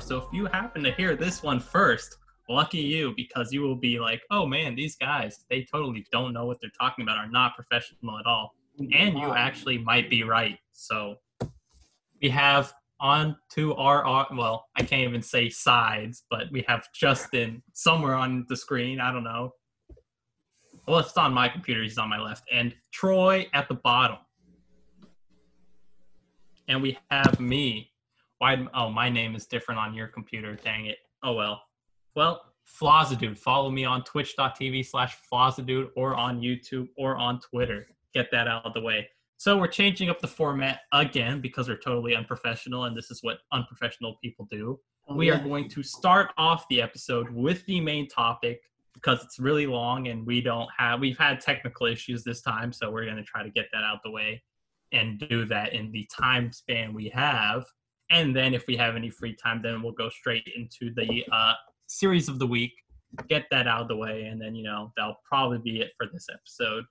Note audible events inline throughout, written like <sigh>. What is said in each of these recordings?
so if you happen to hear this one first, lucky you because you will be like, oh man, these guys, they totally don't know what they're talking about, are not professional at all. And you actually might be right. So we have on to our, our well, I can't even say sides, but we have Justin somewhere on the screen. I don't know. Well, it's on my computer. He's on my left, and Troy at the bottom. And we have me. Why? Oh, my name is different on your computer. Dang it. Oh well. Well, Flazadude. Follow me on twitch.tv slash Flazadude or on YouTube or on Twitter. Get that out of the way. So we're changing up the format again because we're totally unprofessional and this is what unprofessional people do. Oh, we yeah. are going to start off the episode with the main topic because it's really long and we don't have we've had technical issues this time so we're going to try to get that out the way and do that in the time span we have and then if we have any free time then we'll go straight into the uh, series of the week get that out of the way and then you know that'll probably be it for this episode.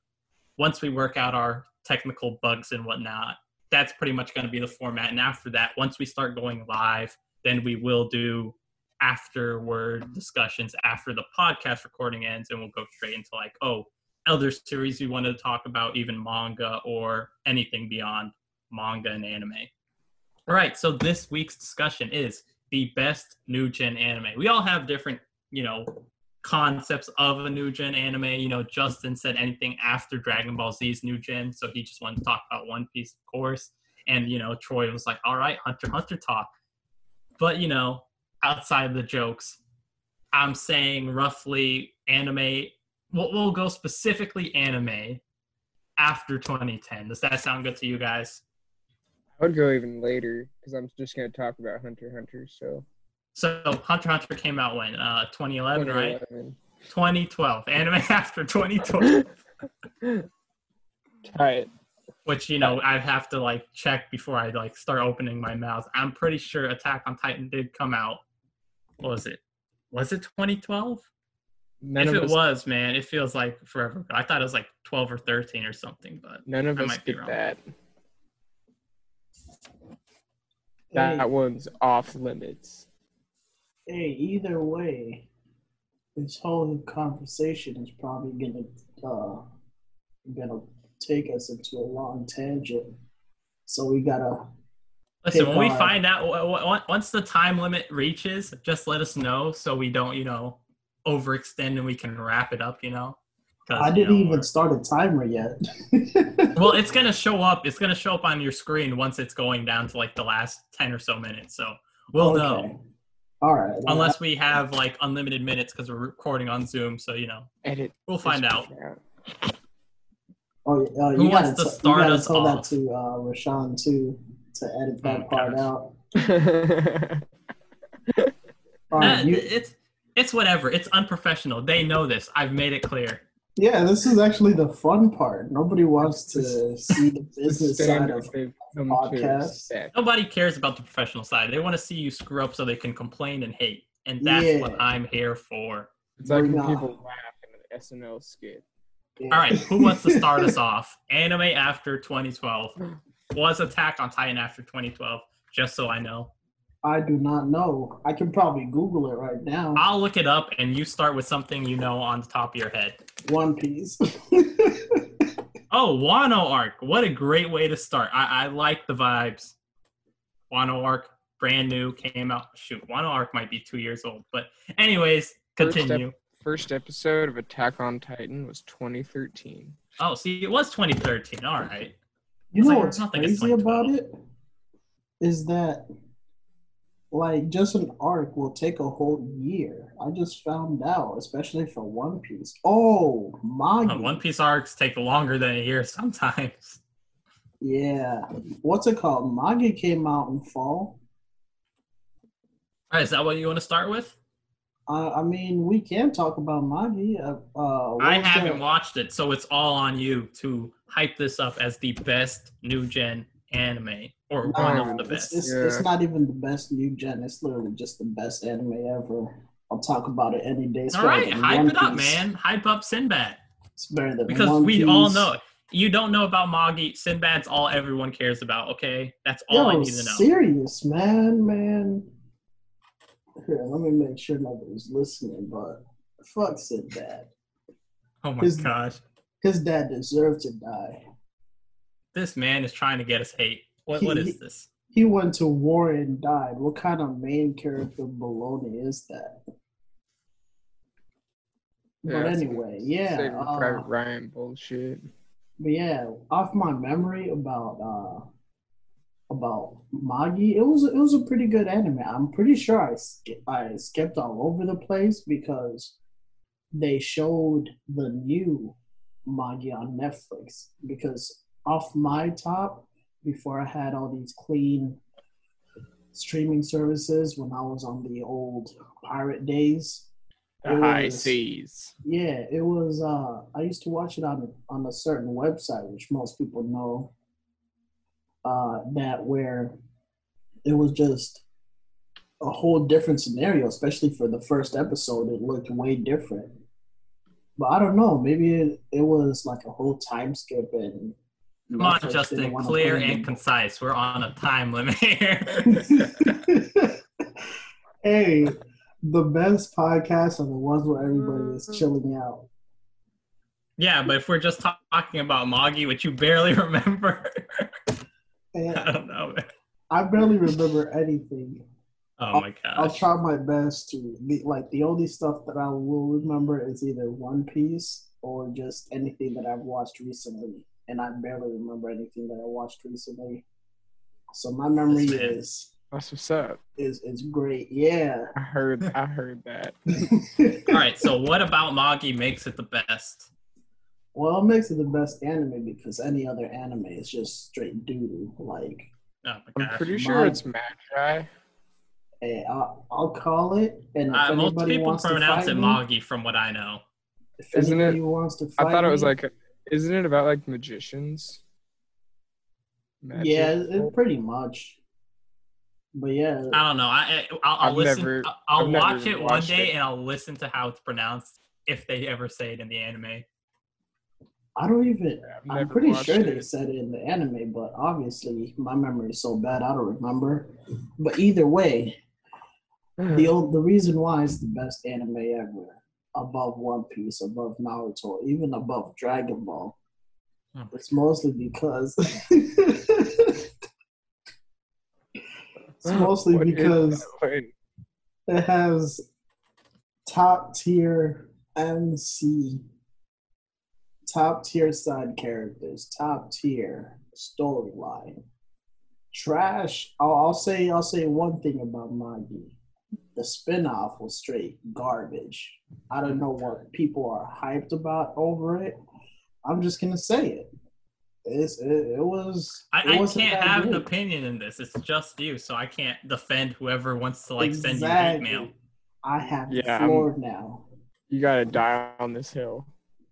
Once we work out our technical bugs and whatnot that's pretty much going to be the format. And after that once we start going live then we will do afterward discussions after the podcast recording ends and we'll go straight into like oh other series we wanted to talk about even manga or anything beyond manga and anime all right so this week's discussion is the best new gen anime we all have different you know concepts of a new gen anime you know justin said anything after dragon ball z's new gen so he just wanted to talk about one piece of course and you know troy was like all right hunter hunter talk but you know outside of the jokes, I'm saying roughly anime. We'll, we'll go specifically anime after 2010. Does that sound good to you guys? I would go even later because I'm just going to talk about Hunter Hunter. So So Hunter Hunter came out when? Uh, 2011, right? 2012. Anime <laughs> after 2012. <laughs> Tight. Which you know I'd have to like check before I like start opening my mouth. I'm pretty sure Attack on Titan did come out. What was it? Was it 2012? None if it us, was, man, it feels like forever. I thought it was like 12 or 13 or something, but none of I us might be get wrong. That. Hey, one's off limits. hey, either way, this whole conversation is probably gonna uh gonna take us into a long tangent. So we gotta listen, Pick when we our- find out, w- w- once the time limit reaches, just let us know so we don't, you know, overextend and we can wrap it up, you know? 'Cause, I didn't know, even start a timer yet. <laughs> Well, it's going to show up. It's going to show up on your screen once it's going down to like the last 10 or so minutes. So we'll know. All right. well, Unless we have like unlimited minutes because we're recording on Zoom. So, you know, Edit. we'll find out. out. Oh, uh, Who you wants gotta to t- start you gotta us tell off? that to uh, Rashawn too to edit that Oh, part gosh. out. <laughs> All right, Uh, you- it's it's whatever. It's unprofessional. They know this. I've made it clear. Yeah, this is actually the fun part. Nobody wants to see the business side of they've come to podcast. expect. Nobody cares about the professional side. They want to see you screw up so they can complain and hate. And that's Yeah. what I'm here for. It's like when people laugh in an SNL skit. Yeah. All right, who <laughs> wants to start us off? Anime after 2012. Was Attack on Titan after 2012? Just so I know. I do not know. I can probably Google it right now. I'll look it up and you start with something you know on the top of your head. One Piece. <laughs> Oh, Wano arc. What a great way to start. I, I like the vibes. Wano arc, brand new, came out. Shoot, Wano arc might be two years old. But, anyways, First continue. First episode of Attack on Titan was 2013. Oh, see, it was 2013. All right. You It's know like what's nothing is crazy about it is that like just an arc will take a whole year. I just found out, especially for One Piece. Oh, my! Uh, One Piece arcs take longer than a year <laughs> sometimes. Yeah. What's it called? Magi came out in fall. All right, is that what you want to start with? Uh, I mean, we can talk about Magi. Uh, uh, I haven't the- watched it, so it's all on you to hype this up as the best new gen anime or one of the it's, best. it's, Yeah. it's not even the best new gen. It's literally just the best anime ever. I'll talk about it any day. It's all better right, than hype it up, man. Hype up Sinbad It's better than because One we all Piece. know You don't know about Magi. Sinbad's all everyone cares about. Okay, that's all I need to know. serious, man, man. Here, let me make sure nobody's listening, but fuck Sinbad. Oh my His- gosh, His dad deserved to die. This man is trying to get us hate. What what is this? He went to war and died. What kind of main character baloney is that? Yeah, but that's some anyway, yeah. Saving uh, Private Ryan bullshit. But yeah, off my memory about uh about Magi, it was it was a pretty good anime. I'm pretty sure I sk- I skipped all over the place because they showed the new Magi on Netflix. Because off my top, before I had all these clean streaming services when I was on the old pirate days, The it high seas. yeah, it was. Uh, I used to watch it on on a certain website, which most people know. Uh, that where it was just a whole different scenario, especially for the first episode. It looked way different, but I don't know. Maybe it, it was like a whole time skip and. Come on, Justin, clear and in. concise. We're on a time limit here. <laughs> hey, the best podcasts are the ones where everybody is mm-hmm. chilling out. yeah, but if we're just ta- talking about Magi, which you barely <laughs> remember, <laughs> I don't know. man. I barely remember anything. Oh my god! I'll try my best to be like the only stuff that I will remember is either One Piece or just anything that I've watched recently. And I barely remember anything that I watched recently. So my memory This man. is That's what's up. is is great. Yeah. I heard. I heard that. <laughs> All right, so what about Magi makes it the best? well, it makes it the best anime because any other anime is just straight doo Like, Oh my I'm pretty sure my- it's Magi. hey, I'll, I'll call it. And if Uh, most people wants to pronounce fight it me, Magi, from what I know. If Isn't it- wants to I thought it was me- like, isn't it about like magicians? Magic? Yeah, it, it pretty much. But yeah, I don't know. I, I I'll, I'll listen. never- I'll- I'll I've watch it one day it. and I'll listen to how it's pronounced if they ever say it in the anime. I don't even. I've I'm pretty watched sure they said it in the anime, but obviously my memory is so bad I don't remember. But either way, <laughs> the old, the reason why it's the best anime ever, above One Piece, above Naruto, even above Dragon Ball, Oh. it's mostly because. <laughs> it's mostly What is because it has top tier MC, top tier side characters, top tier storyline. Trash. I'll, I'll say. I'll say one thing about Magi. The spinoff was straight garbage. I don't know what people are hyped about over it. I'm just gonna say it. It's, it, it was. I, it I can't that have an opinion in this. It's just you, so I can't defend whoever wants to like send you Exactly. hate mail. I have Yeah, the I'm- now. You gotta die on this hill.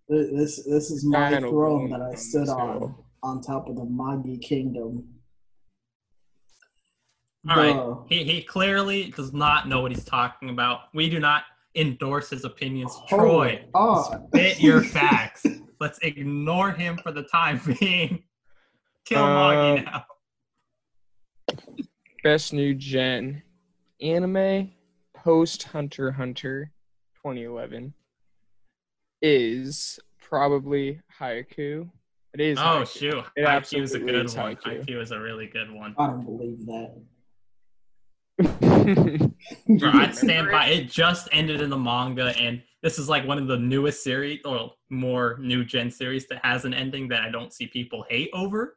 This this is my throne that I on sit on hill. on top of the Magi kingdom. All right. Bruh. He he clearly does not know what he's talking about. We do not endorse his opinions. Hold Troy, on. spit your <laughs> facts. Let's ignore him for the time <laughs> being. Kill Magi Uh, now. Best new gen anime post Hunter Hunter 2011 is probably Haikyuu. It is. Oh Haikyuu. shoot, It Haikyuu is a good is one. Haikyuu. Haikyuu is a really good one. I don't believe that. Bro, I'd <laughs> stand by. It just ended in the manga, and this is like one of the newest series, or more new gen series that has an ending that I don't see people hate over,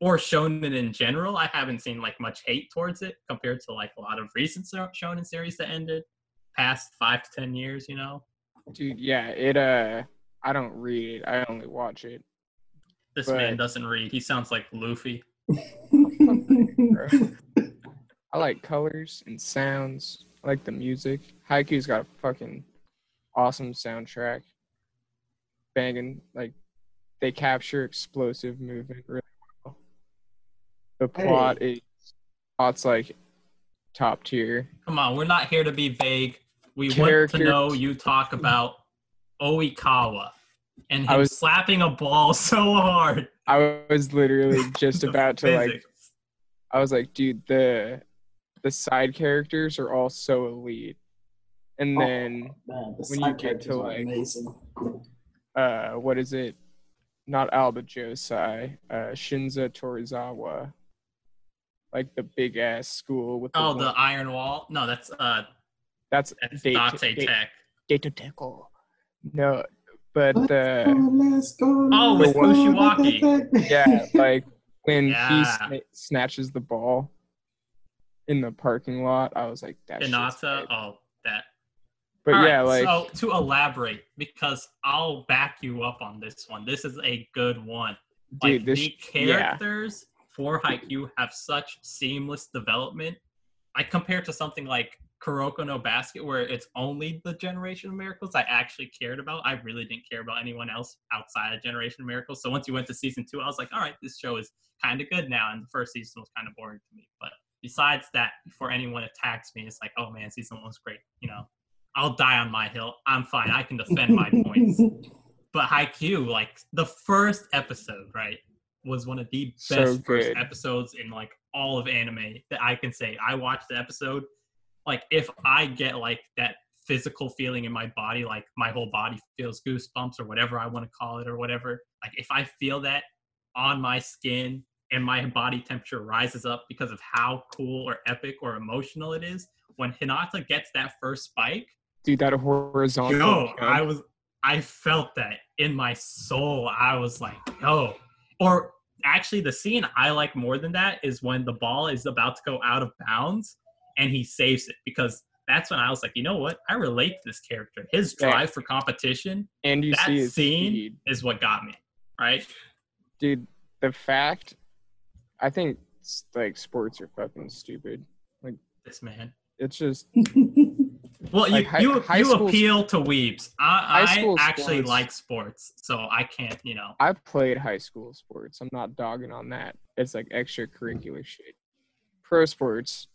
or shonen in general. I haven't seen like much hate towards it compared to like a lot of recent so- shonen series that ended past five to ten years. You know, Dude, yeah, it uh I don't read it. I only watch it. this But- man doesn't read. He sounds like Luffy. <laughs> <laughs> bro. I like colors and sounds. I like the music. Haikyuu's got a fucking awesome soundtrack. Banging like they capture explosive movement really well. The plot is plot's like top tier. Come on, we're not here to be vague. We want to know you talk about Oikawa. and I him was- slapping a ball <laughs> so hard. I was literally just <laughs> about to like. I was like, dude, the the side characters are all so elite. And Oh, then man, the when you get to, like- amazing. uh what is it? Not Aoba Johsai, uh Shiratorizawa. Like the big ass school with the Oh, one- the Iron Wall. No, that's uh, that's that's Date- Date Date- Tech. Data Techo. No, but Let's the go, Oh, let's with go, Ushiwaka. yeah, like when he <laughs> Yeah. sna- snatches the ball in the parking lot, I was like, that Hinata. Oh, that. But All yeah, right, like so to elaborate, because I'll back you up on this one. This is a good one. Like dude, this the yeah. characters for Haikyuu have such seamless development. I compare to something like Kuroko no Basket, where it's only the Generation of Miracles I actually cared about. I really didn't care about anyone else outside of Generation of Miracles. So once you went to season two, I was like, all right, this show is kind of good now. And the first season was kind of boring to me. But besides that, before anyone attacks me, it's like, oh man, season one was great. You know, I'll die on my hill. I'm fine. I can defend my <laughs> points but Haikyuu, like the first episode, right, was one of the best So first episodes in like all of anime that I can say. I watched the episode. Like if I get like that physical feeling in my body, like my whole body feels goosebumps or whatever I want to call it or whatever. Like if I feel that on my skin and my body temperature rises up because of how cool or epic or emotional it is, when Hinata gets that first spike, dude, that horizontal. Yo, I was, I felt that in my soul. I was like, yo. Or actually, the scene I like more than that is when the ball is about to go out of bounds and he saves it because that's when I was like, you know what? I relate to this character. His Yeah. drive for competition and you that see scene- speed. is what got me, right? dude. The fact, I think like sports are fucking stupid. Like this man. It's just <laughs> Well, you Like, you, high you school- appeal to weebs. I, I actually sports- like sports, so I can't, you know. I've played high school sports. I'm not dogging on that. It's like extracurricular shit. Pro sports,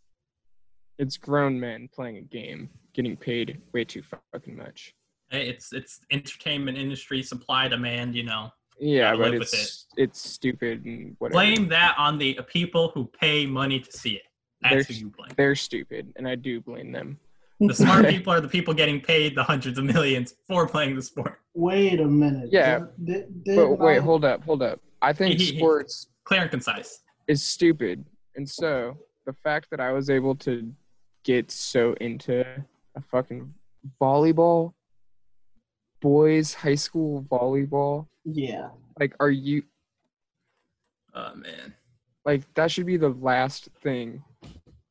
it's grown men playing a game, getting paid way too fucking much. Hey, It's it's entertainment industry supply demand, you know. Yeah, but live with it's it's stupid and whatever. Blame that on the people who pay money to see it. That's who you blame. They're stupid, and I do blame them. The smart <laughs> people are the people getting paid the hundreds of millions for playing the sport. Wait a minute. Yeah, Did, did, But wait, I- hold up, hold up. I think He- he- sports Clear and concise. is stupid, and so the fact that I was able to get so into a fucking volleyball, boys high school volleyball, Yeah. like, are you Oh man. like that should be the last thing.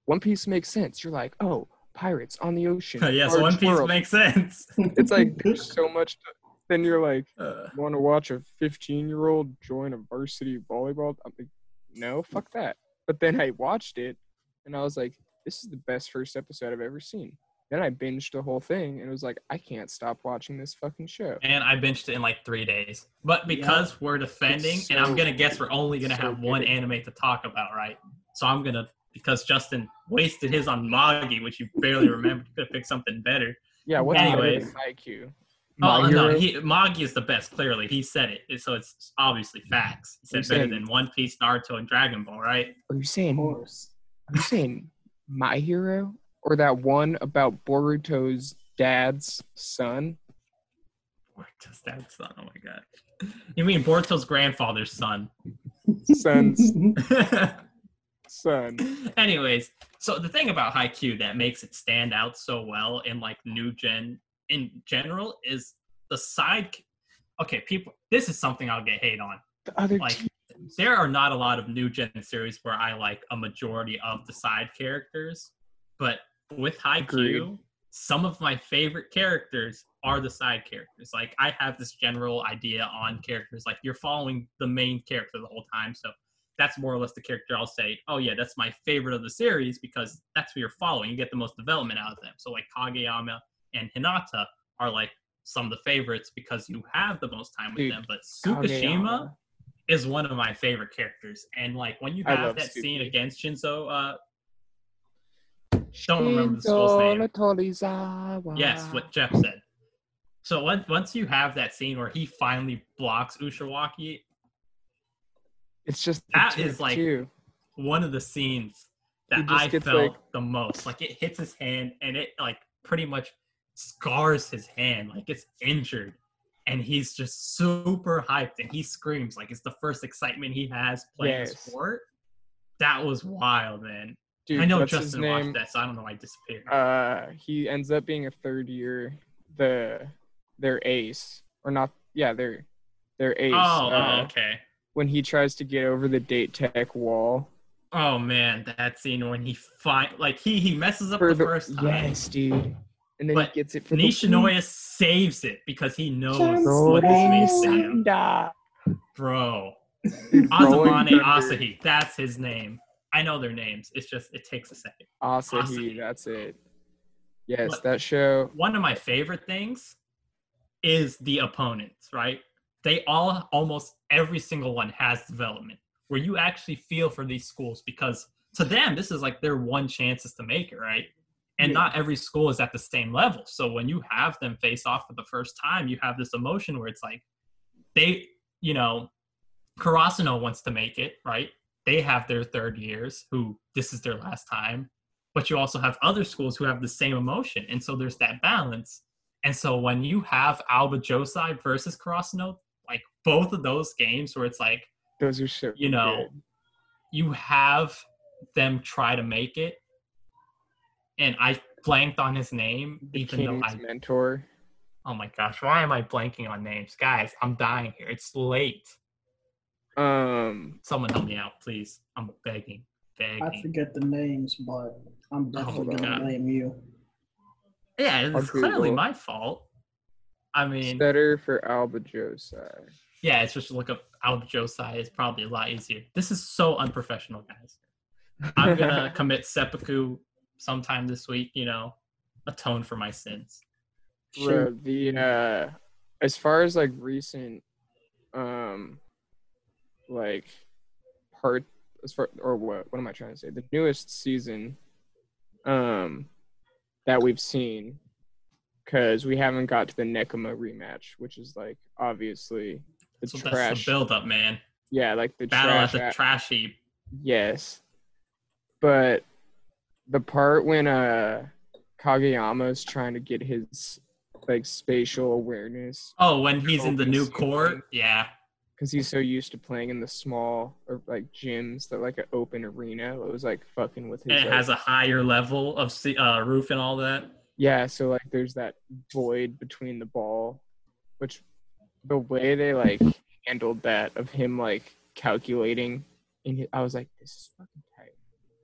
One Piece makes sense. You're like, oh, pirates on the ocean. yeah, so large One Piece world. makes sense. <laughs> It's like there's so much. To, then you're like, Uh, want to watch a 15 year old join a varsity volleyball? I'm like, no, fuck that. But then I watched it, and I was like, this is the best first episode I've ever seen. Then I binged the whole thing, and it was like, I can't stop watching this fucking show. and I binged it in like three days. But because we're defending, It's and I'm gonna guess we're only gonna so have one good. anime to talk about, right? So I'm gonna because Justin wasted his on Magi, which you barely remember. You Could have picked something better. Yeah, what's better Anyways. than IQ? Oh My no, Hero? he, Magi is the best. Clearly, he said it, so it's obviously facts. He said better saying- than One Piece, Naruto, and Dragon Ball, right? Are you Of saying course. Are you saying My Hero or that one about Boruto's dad's son? Boruto's dad's son. Oh my god. You mean Boruto's grandfather's son? Son's <laughs> son. Anyways, so the thing about Haikyuu that makes it stand out so well in like new gen in general is the side. Okay, people. This is something I'll get hate on. The other Like, team. there are not a lot of new gen series where I like a majority of the side characters, but with Haikyuu, some of my favorite characters are the side characters. Like I have this general idea on characters, like you're following the main character the whole time, so that's more or less the character I'll say, oh yeah, that's my favorite of the series because that's who you're following. You get the most development out of them. So like Kageyama and Hinata are like some of the favorites because you have the most time with Dude, them. But Tsukishima Kageyama. is one of my favorite characters. And like when you have that scene against Shinzo, uh, don't remember the school's name. Yes, what Jeff said. So once once you have that scene where he finally blocks Ushiwaka, It's just That is, like, too. one of the scenes that I felt like- the most. Like it hits his hand and it like pretty much scars his hand, like it's injured. And he's just super hyped and he screams like it's the first excitement he has playing Yes. the sport. That was wild, man. Dude, I know Justin name? watched that, so I don't know why I disappeared. Uh, he ends up being a third year the their ace or not? Yeah, their their ace. oh, uh, oh, okay. When he tries to get over the date tech wall Oh man, that scene when he find like he he messes up for the, first time. yes, dude, and then But he gets it for the Nishinoya saves it because he knows Bro, what this may say. Bro. <laughs> Azumane Asahi, that's his name. I know their names. It's just it takes a second. Asahi, Asahi. that's it. Yes, What- that show. One of my favorite things is the opponents, right? They all almost every single one has development where you actually feel for these schools because to them this is like their one chances to make it, right? And Yeah. not every school is at the same level. So when you have them face off for the first time, you have this emotion where it's like they, you know, Karasuno wants to make it, right? They have their third years who this is their last time. But you also have other schools who have the same emotion. And so there's that balance. And so when you have Aoba Johsai versus Karasuno, like both of those games where it's like Those are so. You know, good. you have them try to make it. And I blanked on his name, the even though I mentor. oh my gosh, why am I blanking on names? Guys, I'm dying here. It's late. Um, Someone help me out, please. I'm begging. Begging. I Begging. forget the names, but I'm definitely Oh, gonna God. blame you. Yeah, I'll it's clearly Google. my fault. I mean, better for Aoba Johsai. yeah, it's just look up Aoba Johsai is probably a lot easier. This is so unprofessional, guys. I'm gonna <laughs> commit seppuku sometime this week, you know, atone for my sins. Sure. Bro, the uh, as far as like recent, um, like part as far or what? What am I trying to say? The newest season, um, that we've seen, because we haven't got to the Nekoma rematch, which is like obviously the So that's trash. the build up, man. yeah, like the Battle trash. at the at- trash heap. Yes. But the part when uh Kageyama's trying to get his like spatial awareness Oh, when he's in the new court, yeah. Because he's so used to playing in the small or like gyms that like an open arena. It was like fucking with his And it like- has a higher level of uh, roof and all that. Yeah, so like there's that void between the ball, which the way they like handled that of him like calculating, and he- I was like, this is fucking tight.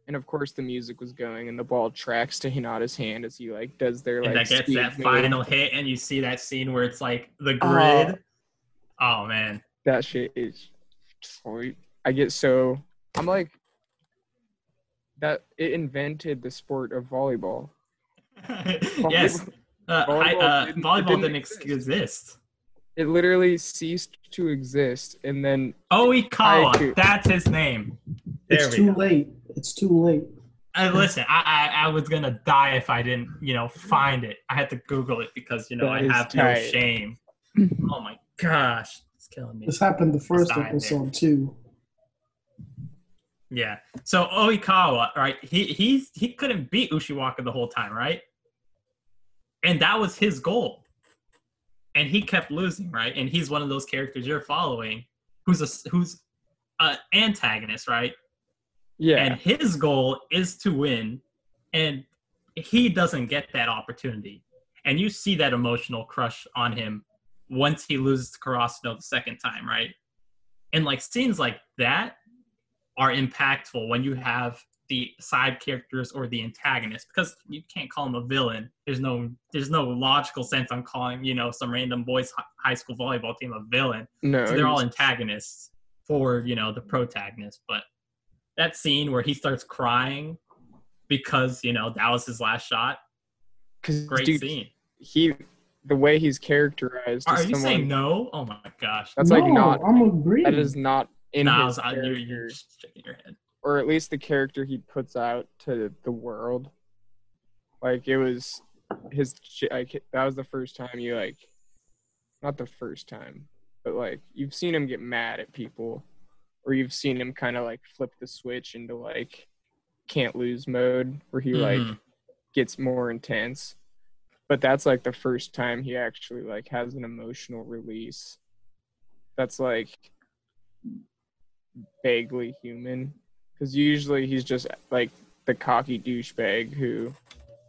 And of course, the music was going, and the ball tracks to Hinata's hand as he like does their and like that gets that move. final hit, and you see that scene where it's like the Oh. grid. Oh, man. That shit is sweet. I get so I'm like that. It invented the sport of volleyball. <laughs> yes. Uh, hi, volleyball uh, didn't- volleyball didn't didn't, exist. exist. It literally ceased to exist, and then Oikawa, Haiku. that's his name. There It's too go. late. It's too late. I, listen, I, I I was gonna die if I didn't, you know, find it. I had to Google it because you know That I is have no shame. <clears throat> oh my gosh, it's killing me. This happened the first dying there. episode too. Yeah. So Oikawa, right? He he's he couldn't beat Ushiwaka the whole time, right? And that was his goal. And he kept losing, right? And he's one of those characters you're following, who's a who's an antagonist, right? yeah, And his goal is to win, and he doesn't get that opportunity. And you see that emotional crush on him once he loses to Karasuno the second time, right? And like scenes like that are impactful when you have the side characters or the antagonist because you can't call him a villain. There's no there's no logical sense on calling you know some random boys high school volleyball team a villain. no, So they're all antagonists for you know the protagonist. But that scene where he starts crying because you know that was his last shot. great dude, scene. he the way he's characterized Are you someone saying no? Oh my gosh. that's no, like not I'm agreeing. that is not in Nah, his I, you're, character, you're just shaking your head. or at least the character he puts out to the world. Like it was his like that was the first time you like not the first time, but like you've seen him get mad at people, or you've seen him kind of like flip the switch into like can't lose mode, where he like Mhm. gets more intense. But that's like the first time he actually like has an emotional release. That's like vaguely human, because usually he's just like the cocky douchebag who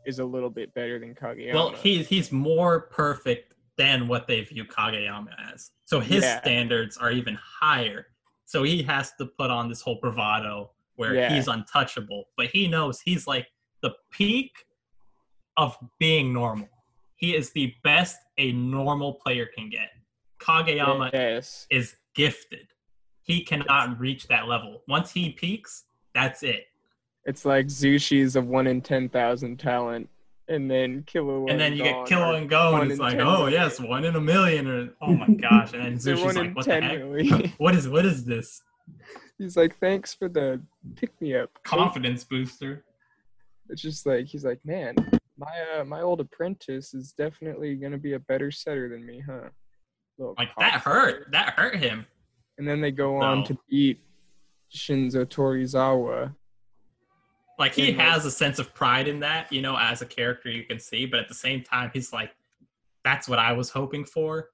is a little bit better than Kageyama. Well, he's he's more perfect than what they view Kageyama as. So his Yeah. standards are even higher. So he has to put on this whole bravado where Yeah. he's untouchable, but he knows he's like the peak of being normal. He is the best a normal player can get. Kageyama yes, is gifted. He cannot reach that level. Once he peaks, that's it. it's like Zushi's a one in ten thousand talent, and then Killua and then you get Killua and Gon, and it's like, 10 oh million. yes, one in a million, or oh my gosh, and then <laughs> Zushi's like, what the heck? million. <laughs> What is what is this He's like, thanks for the pick me up. confidence booster? It's just like he's like, man, my uh, my old apprentice is definitely gonna be a better setter than me, huh? Little Like that hurt. That hurt him. And then they go on to beat Shiratorizawa. Like he And, has a sense of pride in that, you know, as a character you can see, but at the same time, he's like, that's what I was hoping for.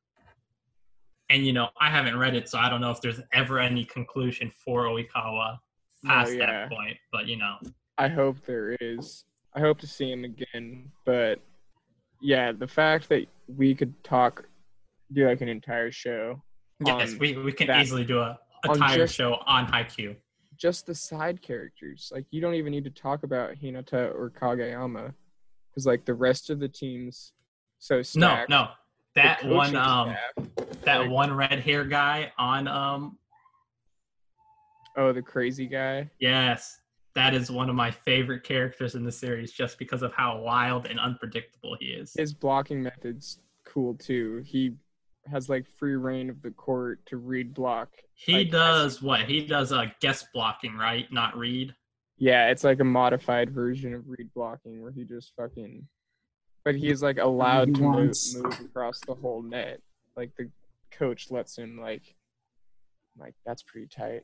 And you know, I haven't read it, so I don't know if there's ever any conclusion for Oikawa past Oh, yeah. that point. But you know, I hope there is. I hope to see him again. But yeah, the fact that we could talk, do like an entire show, yes, we, we can that- easily do a entire just- show on Haikyuu. just the side characters. Like you don't even need to talk about Hinata or Kageyama, because like the rest of the teams, so No, stacked. no, The that one, um, staff- that like- one red hair guy on, um, Oh, the crazy guy. yes, that is one of my favorite characters in the series, just because of how wild and unpredictable he is. His blocking method's cool too. He has like free reign of the court to read block. He like, does what? He does uh, guest blocking, right? Not read. Yeah, it's like a modified version of read blocking where he just fucking. But he's like allowed he to move, move across the whole net. Like the coach lets him like. Like that's pretty tight.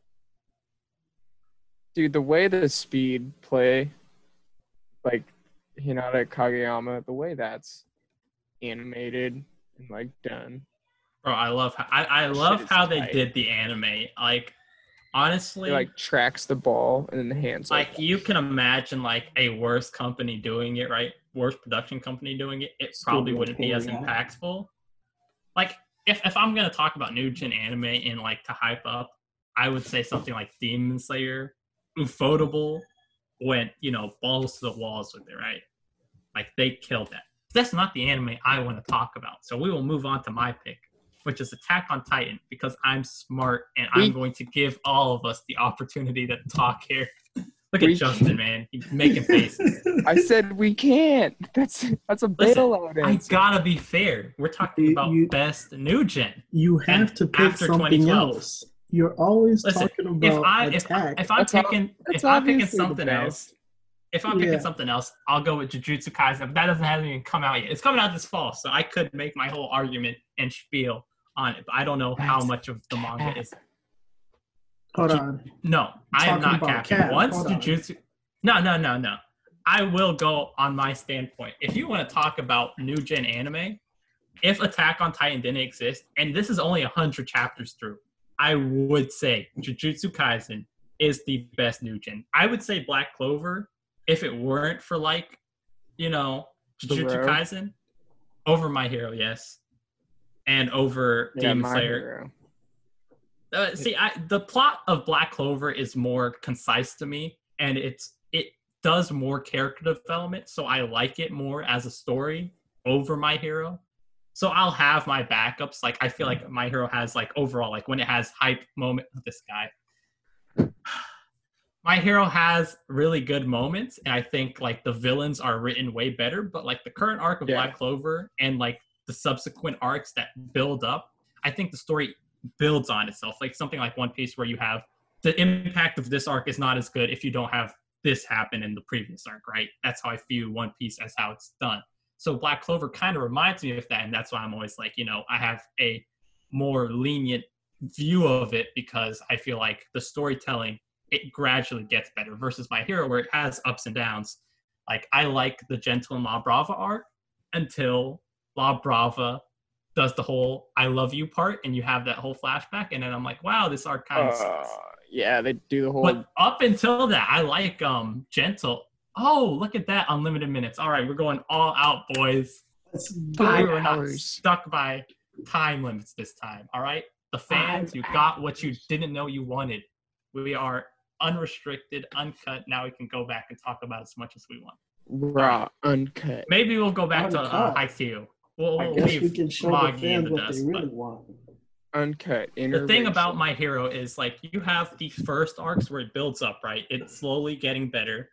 Dude, the way the speed play, like Hinata Kageyama, the way that's animated and like done. Bro, I love how I, I love shit is how they did the anime. Like, honestly, He like tracks the ball and then the hands like you can imagine like a worse company doing it, right? Worse production company doing it, it probably be wouldn't be as impactful. Like, if if I'm gonna talk about new gen anime and like to hype up, I would say something like Demon Slayer, Ufotable went, you know, balls to the walls with it, right? Like they killed that. That's not the anime I want to talk about. So we will move on to my pick, which is Attack on Titan, because I'm smart and I'm going to give all of us the opportunity to talk here. <laughs> Look We- at Justin, man. He's making faces. <laughs> I said we can't. That's that's a Listen, bailout I gotta be fair. We're talking You- about you- best new gen. You have And to pick after something 2012. else. You're always Listen, talking If about I if, attack. if I'm That's picking if I'm picking something else, if I'm picking something else, I'll go with Jujutsu Kaisen. But that doesn't have even come out yet. It's coming out this fall, so I could make my whole argument and spiel on it. But I don't know how much of the manga is. Hold on. No, I am not about capping. Cap, Once hold on. Jujutsu, no, no, no, no. I will go on my standpoint. If you want to talk about new gen anime, if Attack on Titan didn't exist, and this is only hundred chapters through, I would say Jujutsu Kaisen is the best new gen. I would say Black Clover, if it weren't for like, you know, Jujutsu. Kaisen, over My Hero, yes, and over Yeah, Demon Slayer. Uh, see, I, the plot of Black Clover is more concise to me, and it's it does more character development, so I like it more as a story over My Hero. So I'll have my backups. Like I feel like My Hero has like overall, like when it has hype moment. This guy, <sighs> My Hero has really good moments, and I think like the villains are written way better. But like the current arc of Yeah. Black Clover and like the subsequent arcs that build up, I think the story builds on itself. Like something like One Piece, where you have the impact of this arc is not as good if you don't have this happen in the previous arc, right? That's how I view One Piece as how it's done. So Black Clover kind of reminds me of that, and that's why I'm always like, you know, I have a more lenient view of it because I feel like the storytelling it gradually gets better versus My Hero where it has ups and downs. Like I like the Gentle and La Brava arc until La Brava does the whole "I love you" part, and you have that whole flashback, and then I'm like, wow, this arc kind of Uh, sucks. yeah, they do the whole. But up until that, I like um Gentle. Oh, look at that unlimited minutes. All right, we're going all out, boys. That's Five we're not stuck by time limits this time. All right, the fans, Five you got what you didn't know you wanted. We are unrestricted, uncut. Now we can go back and talk about as much as we want. raw, uncut. Maybe we'll go back to uh, Uncut. Haikyuu. We'll, I we'll guess we can show the Magi in fans the what dust. they really want. Uncut. the thing about. My Hero is like you have the first arcs where it builds up, right? It's slowly getting better,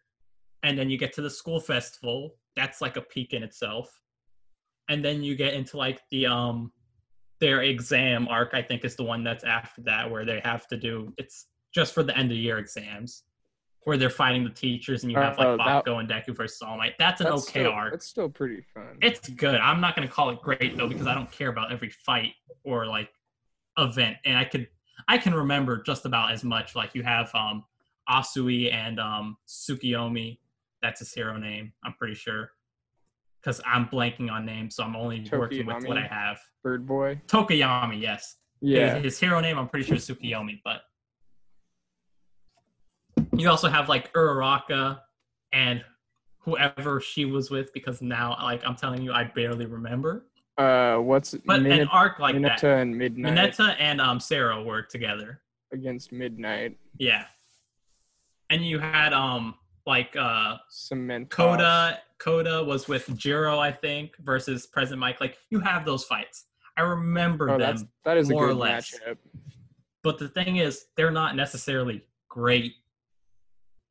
and then you get to the school festival. That's like a peak in itself, and then you get into like the um their exam arc. I think is the one that's after that where they have to do. It's just for the end of year exams, where they're fighting the teachers, and you have like Oh, that- and Deku versus All Might. That's an That's okay still, arc. It's still pretty fun. It's good. I'm not gonna call it great though because I don't care about every fight or like event, and I could I can remember just about as much. Like you have um Asui and um Tsukiyomi. That's his hero name. I'm pretty sure because I'm blanking on names, so I'm only working with what I have. Bird Boy. Tokoyami, yes. Yeah. His, his hero name, I'm pretty sure is Tsukiyomi, but you also have like Uraraka and whoever she was with because now like I'm telling you I barely remember. Uh, what's But an arc like Mineta that. and Midnight Mineta and um Sero were together. against Midnight. Yeah. And you had um like uh Cement. Koda Koda was with Jiro, I think, versus Present Mic. Like you have those fights. I remember Oh, them that is a more or less. matchup. but the thing is they're not necessarily great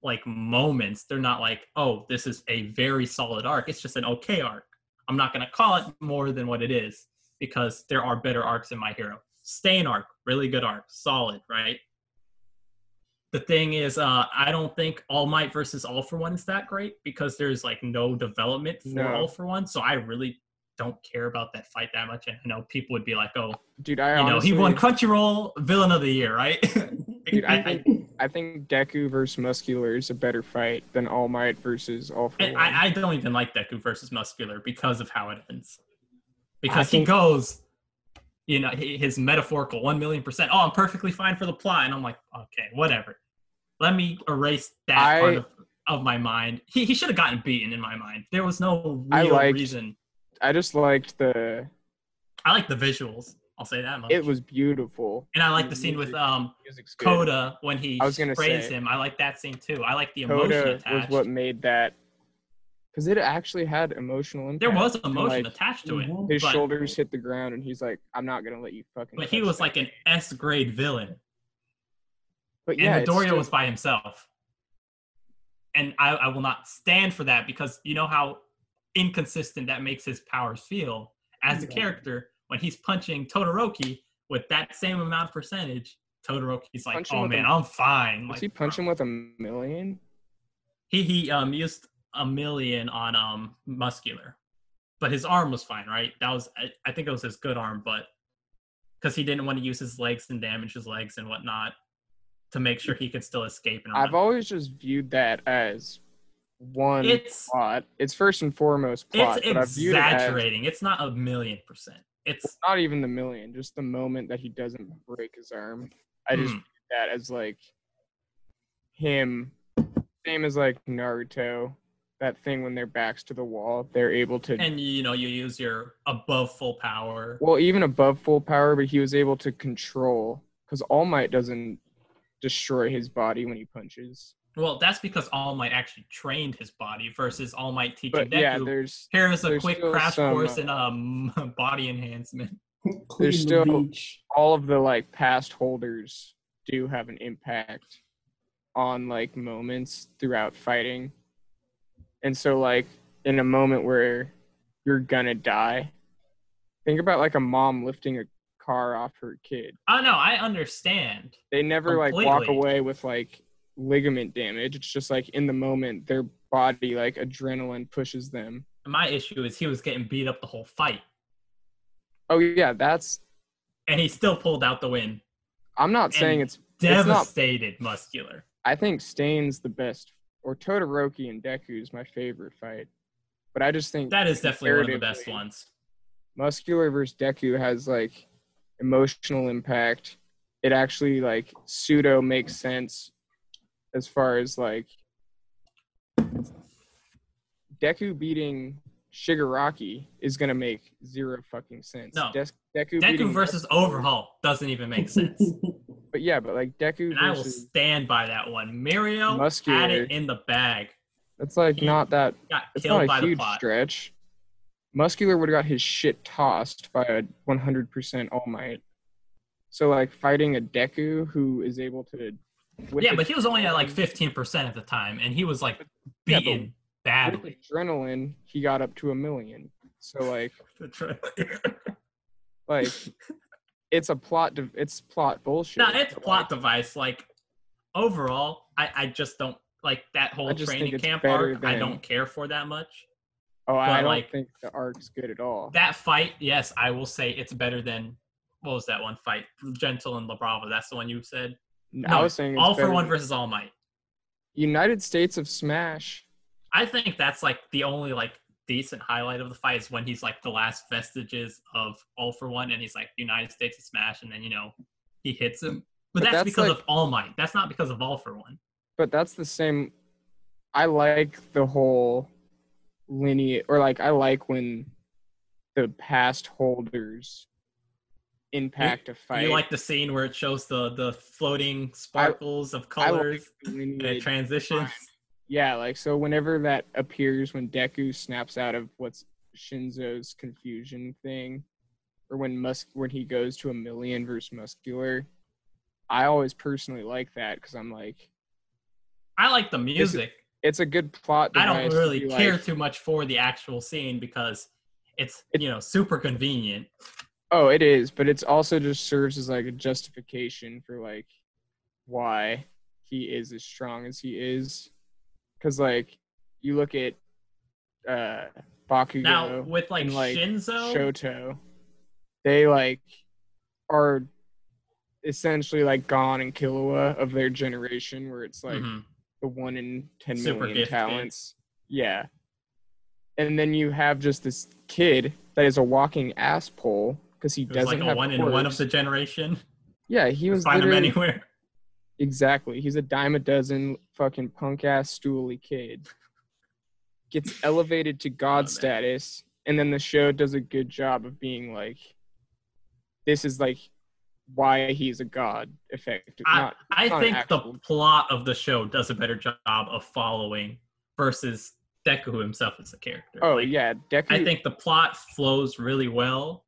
like moments they're not like oh this is a very solid arc it's just an okay arc i'm not going to call it more than what it is because there are better arcs in my hero stain arc really good arc solid right the thing is uh i don't think all might versus all for one is that great because there's like no development for No. all for one so i really don't care about that fight that much and i know people would be like oh Dude, I you know, honestly, he won Crunchyroll Villain of the Year, right? <laughs> Dude, I, think I think Deku versus Muscular is a better fight than All Might versus All for and One. I, I don't even like Deku versus Muscular because of how it ends. Because he goes, you know, his metaphorical one million percent. Oh, I'm perfectly fine for the plot, and I'm like, okay, whatever. Let me erase that I- part of, of my mind. He he should have gotten beaten in my mind. There was no I real liked- reason. I just liked the. I like the visuals. I'll say that much. It was beautiful. and I like the scene with um Kota when he I was gonna sprays say- him. I like that scene too. I like the emotion Kota was what made that. Because it actually had emotional impact. there was and, emotion like, attached to it. His but- shoulders hit the ground, and he's like, "I'm not gonna let you fucking." But he was that like an. S grade villain. But And yeah, it's Midoriya was by himself. And I, I will not stand for that because you know how inconsistent that makes his powers feel as a Yeah. character when he's punching Todoroki with that same amount of percentage. Todoroki's like, Punch oh man, I'm fine. Was Like, he punching with a million? he he um used a million on um muscular, but his arm was fine, right? That was I, I think it was his good arm, but because he didn't want to use his legs and damage his legs and whatnot to make sure he could still escape and I've always just viewed that as one It's plot. It's first and foremost plot, it's viewed it as exaggerating. It's not a million percent. It's not even the million, just the moment that he doesn't break his arm. I just hmm. view that as like him, same as like Naruto. That thing when their backs to the wall, they're able to. and you know you use your above full power. well, even above full power, but he was able to control because All Might doesn't destroy his body when he punches. Well, that's because All Might actually trained his body versus All Might teaching But yeah, there's Here's a there's quick crash some, course uh, in um <laughs> body enhancement. There's still- beach. all of the like past holders do have an impact on like moments throughout fighting. And so like in a moment where you're gonna die, think about like a mom lifting a car off her kid. Oh no, I understand. They never like walk away with like ligament damage. It's just like in the moment, their body like adrenaline pushes them. My issue is he was getting beat up the whole fight, Oh yeah, that's. and he still pulled out the win. I'm not saying And it's. not- Devastated, muscular. I think Stain's the best, or Todoroki and Deku is my favorite fight. But I just think That is definitely one of the best ones. Muscular versus Deku has like emotional impact. It actually like pseudo makes sense as far as like Deku beating Shigaraki is gonna make zero fucking sense. No. Des- Deku, Deku beating versus Overhaul doesn't even make <laughs> sense. but yeah, but like Deku and I will stand by that one. Mirio had it in the bag. that's like he- not that Got it's killed not by a the huge plot. stretch. Muscular would have got his shit tossed by a 100% All Might. So like fighting a Deku who is able to. Yeah, but he was only at like 15% at the time, and he was like Yeah, but beaten with badly. adrenaline, he got up to a million. So like, <laughs> like it's a plot. De- it's plot bullshit. no, it's but, plot like, device. Like overall, I, I just don't like that whole training camp better arc. I don't care for that much. Oh, I don't like, think the arc's good at all. That fight, yes, I will say it's better than what was that one fight? Gentle and LaBrava. That's the one you said. I was saying All for One versus All Might. United States of Smash. I think that's like the only like decent highlight of the fight is when he's like the last vestiges of All for One, and he's like United States of Smash, and then you know he hits him. But, But that's, that's because like- of All Might. That's not because of All for One. but that's the same i like the whole lineage or like i like when the past holders impact a fight You like the scene where it shows the the floating sparkles of I like colors the and it transitions. <laughs> yeah like so whenever that appears when deku snaps out of what's Shinso's confusion thing or when musk when he goes to a million versus muscular i always personally like that because i'm like I like the music. It's a good plot I don't really care like, too much for the actual scene because it's It- you know super convenient. Oh, it is, but it's also just serves as like a justification for like why he is as strong as he is. Cause like you look at uh Bakugo Now with like, and, like, Shinzo, Shoto, they like are essentially like Gon and Killua of their generation where it's like Mhm. The one in ten million talents. Yeah. And then you have just this kid that is a walking ass pole because he doesn't like a have one in one of the generation. Yeah, he was Find him anywhere. exactly. He's a dime a dozen fucking punk ass stooly kid. Gets <laughs> elevated to god Oh, status, and then the show does a good job of being like, this is like why he's a god. Effective. I, Not I think the plot of the show does a better job of following versus Deku himself as a character. oh Like, yeah, Deku. I think the plot flows really well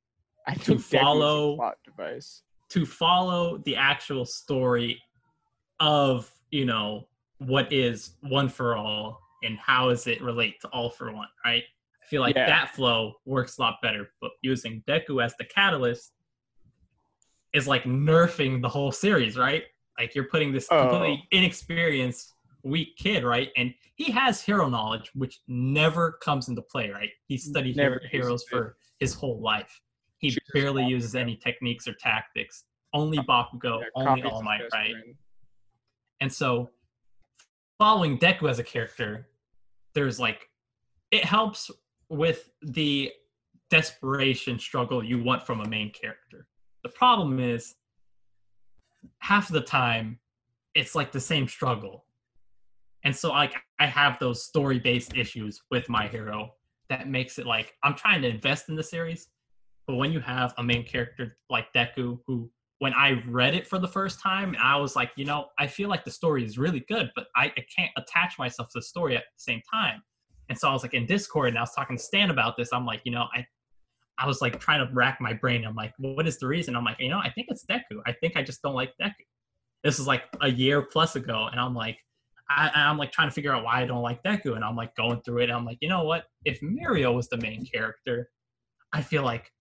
I think Deku's a follow- plot device. to follow the actual story of you know what is one for all and how does it relate to all for one right i feel like Yeah. that flow works a lot better but using deku as the catalyst is like nerfing the whole series right like you're putting this Oh. completely inexperienced weak kid right and he has hero knowledge which never comes into play right he studied Never heroes for his whole life he Chooses barely Bakugo. uses any techniques or tactics only Bakugo, Yeah, only All Might, right? friend. And so, following Deku as a character, there's like, it helps with the desperation struggle you want from a main character. The problem is, half of the time, it's like the same struggle. And so, like, I have those story based issues with my hero that makes it like I'm trying to invest in the series. But when you have a main character like Deku, who when I read it for the first time, I was like, you know, I feel like the story is really good, but I, I can't attach myself to the story at the same time. And so I was like in Discord and I was talking to Stan about this. I'm like, you know, I I was like trying to rack my brain. I'm like, what is the reason? I'm like, you know, I think it's Deku. I think I just don't like Deku. This is like a year plus ago, and I'm like, I, I'm like trying to figure out why I don't like Deku, and I'm like going through it. I'm like, you know what? If Mirio was the main character, I feel like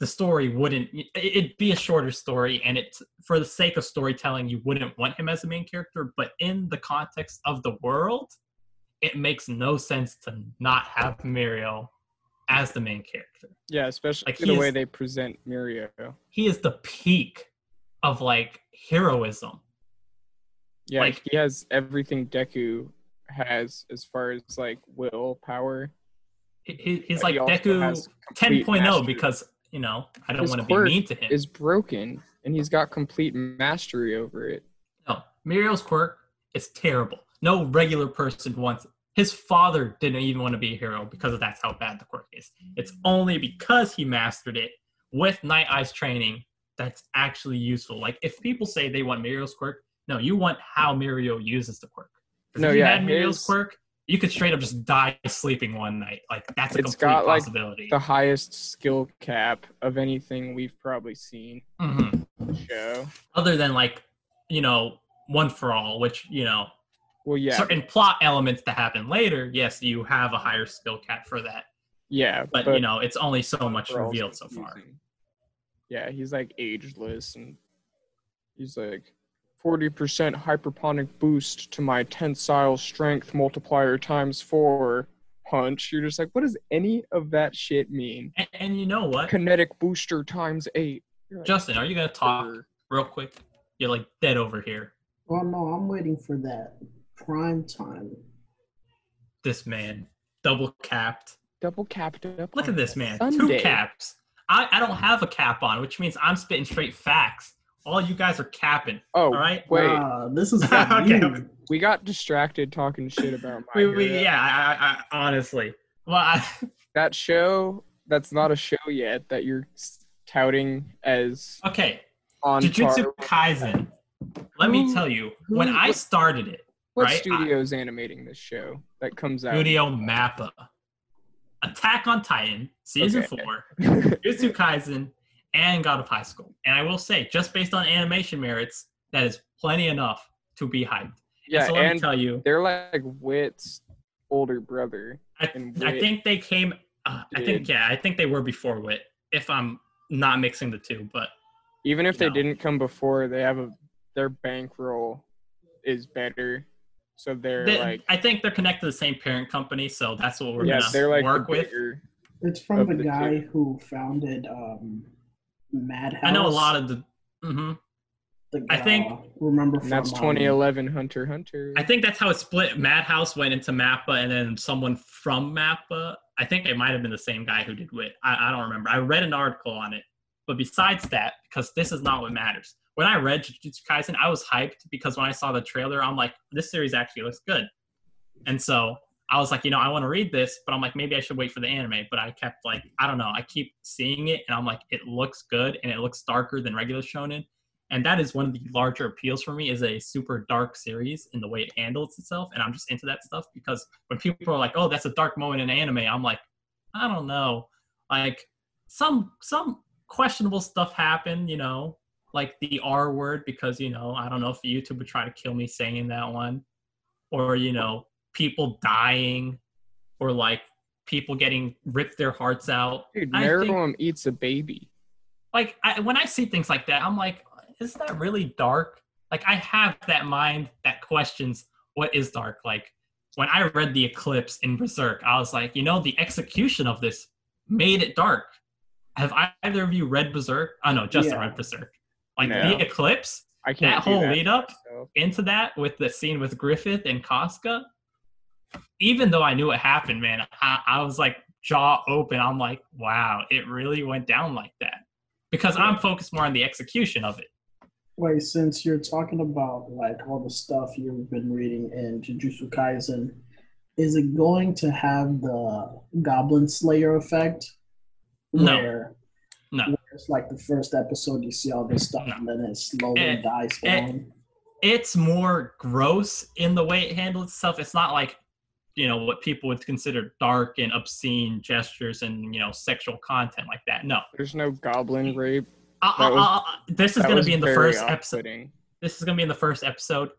the story wouldn't it- it'd be a shorter story and it's for the sake of storytelling you wouldn't want him as the main character but in the context of the world it makes no sense to not have Mirio as the main character Yeah, especially Like, the he way they present Mirio. he is the peak of like heroism Yeah, Like- he has everything Deku has as far as like willpower. He- he- he's he like also Deku has complete 10.0 mastery. because you know I don't want to be mean to him is broken and he's got complete mastery over it. No, Mirio's quirk is terrible. No regular person wants it. His father didn't even want to be a hero because that's how bad the quirk is. It's only because he mastered it with Nighteye's training that's actually useful. Like if people say they want Mirio's quirk, no, you want how Mirio uses the quirk. No, if you yeah, had Mirio's his- quirk, you could straight up just die sleeping one night. Like that's a It's complete got, like. The highest skill cap of anything we've probably seen Mhm. show. Other than like, you know, one for all, which you know Well, yeah, certain plot elements to happen later, yes, you have a higher skill cap for that. yeah, But, you know, it's only so much revealed so far. Yeah, he's like ageless and he's like 40% hyperponic boost to my tensile strength multiplier times four punch. You're just like, what does any of that shit mean? And, and you know what, Kinetic booster times eight. Like, Justin, are you gonna talk real quick? You're like dead over here. Well, no, I'm waiting for that prime time. This man, double capped. double capped up. Look at this man, two caps. I, I don't have a cap on, which means I'm spitting straight facts. All you guys are capping. Oh, All right. wait. Ah, this is <laughs> Okay. you. we got distracted talking shit about <laughs> my We, we, yeah, I, I, I, honestly. Well, I, <laughs> that show that's not a show yet that you're s- touting as okay. on Jujutsu. Kaisen. Let me tell you, who- when I started it, What right, I- animating this show that comes out? Studio Mappa, Attack on Titan, season Okay. four, <laughs> Jujutsu Kaisen, and God of High School. And I will say, just based on animation merits, that is plenty enough to be hyped. yeah, so let me tell you, they're like Wit's older brother. I, I think they came. Uh, I think yeah, I think they were before Wit. If I'm not mixing the two, but Even if they No. didn't come before, they have a their bankroll is better. So they're they, like I think they're connected to the same parent company, so that's what we're yeah, gonna they're like work the with. It's from the, the guy two. who founded um, Madhouse. I know a lot of the. hmm The I think- guy- remember from And that's um, 2011 Hunter Hunter. I think that's how it split. Madhouse went into Mappa, and then someone from Mappa. I think it might have been the same guy who did Wit. I, I don't remember. I read an article on it. But besides that, because this is not what matters. When I read Jujutsu Kaisen, I was hyped because when I saw the trailer, I'm like, this series actually looks good. And so I was like, you know, I want to read this, but I'm like, maybe I should wait for the anime. But I kept like, I don't know. I keep seeing it, and I'm like, it looks good, and it looks darker than regular shonen and that is one of the larger appeals for me is a super dark series in the way it handles itself and i'm just into that stuff because when people are like oh that's a dark moment in anime i'm like i don't know like some some questionable stuff happened you know like the r word because you know i don't know if youtube would try to kill me saying that one or you know people dying or like people getting ripped their hearts out Dude, Meruem eats a baby. like I, when I see things like that, I'm like, is that really dark? Like I have that mind that questions what is dark. Like when I read the Eclipse in Berserk, I was like, you know, the execution of this made it dark. Have either of you read Berserk? Oh no, Justin Yeah. read Berserk. Like No. the Eclipse, I can't that whole that lead up myself. into that with the scene with Griffith and Casca, even though I knew it happened, man, I, I was like jaw open. I'm like, wow, it really went down like that. Because I'm focused more on the execution of it. Wait, since you're talking about like all the stuff you've been reading in Jujutsu Kaisen, is it going to have the Goblin Slayer effect? No. Where, No. where it's like the first episode you see all this stuff No. and then it slowly Eh, dies down. It's more gross in the way it handles itself. It's not like, you know, what people would consider dark and obscene gestures and, you know, sexual content like that. No. There's no goblin rape. I, That was- I, I, this is going to be in the first episode. this is gonna be in the first episode.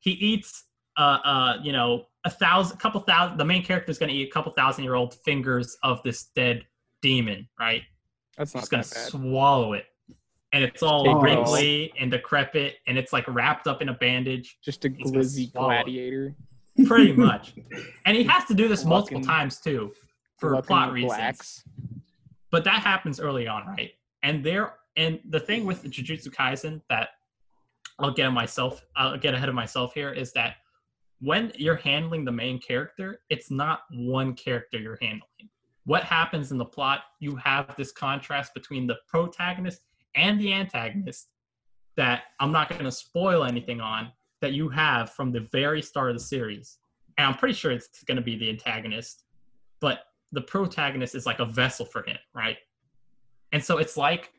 He eats, uh, uh, you know, a thousand, couple thousand. The main character is gonna eat a couple thousand year old fingers of this dead demon, right? That's not just gonna bad. swallow it, and it's all Take it all. wrinkly and decrepit, and it's like wrapped up in a bandage, Just a glizzy swallow it. gladiator. pretty <laughs> much. and he has to do this multiple Fucking- times too, for Glucking plot reasons. blacks. But that happens early on, right? And there, and the thing with Jujutsu Kaisen that I'll get myself, I'll get ahead of myself here is that when you're handling the main character, it's not one character you're handling. What happens in the plot? You have this contrast between the protagonist and the antagonist that I'm not going to spoil anything on that you have from the very start of the series. And I'm pretty sure it's going to be the antagonist, but the protagonist is like a vessel for him, right? And so it's like,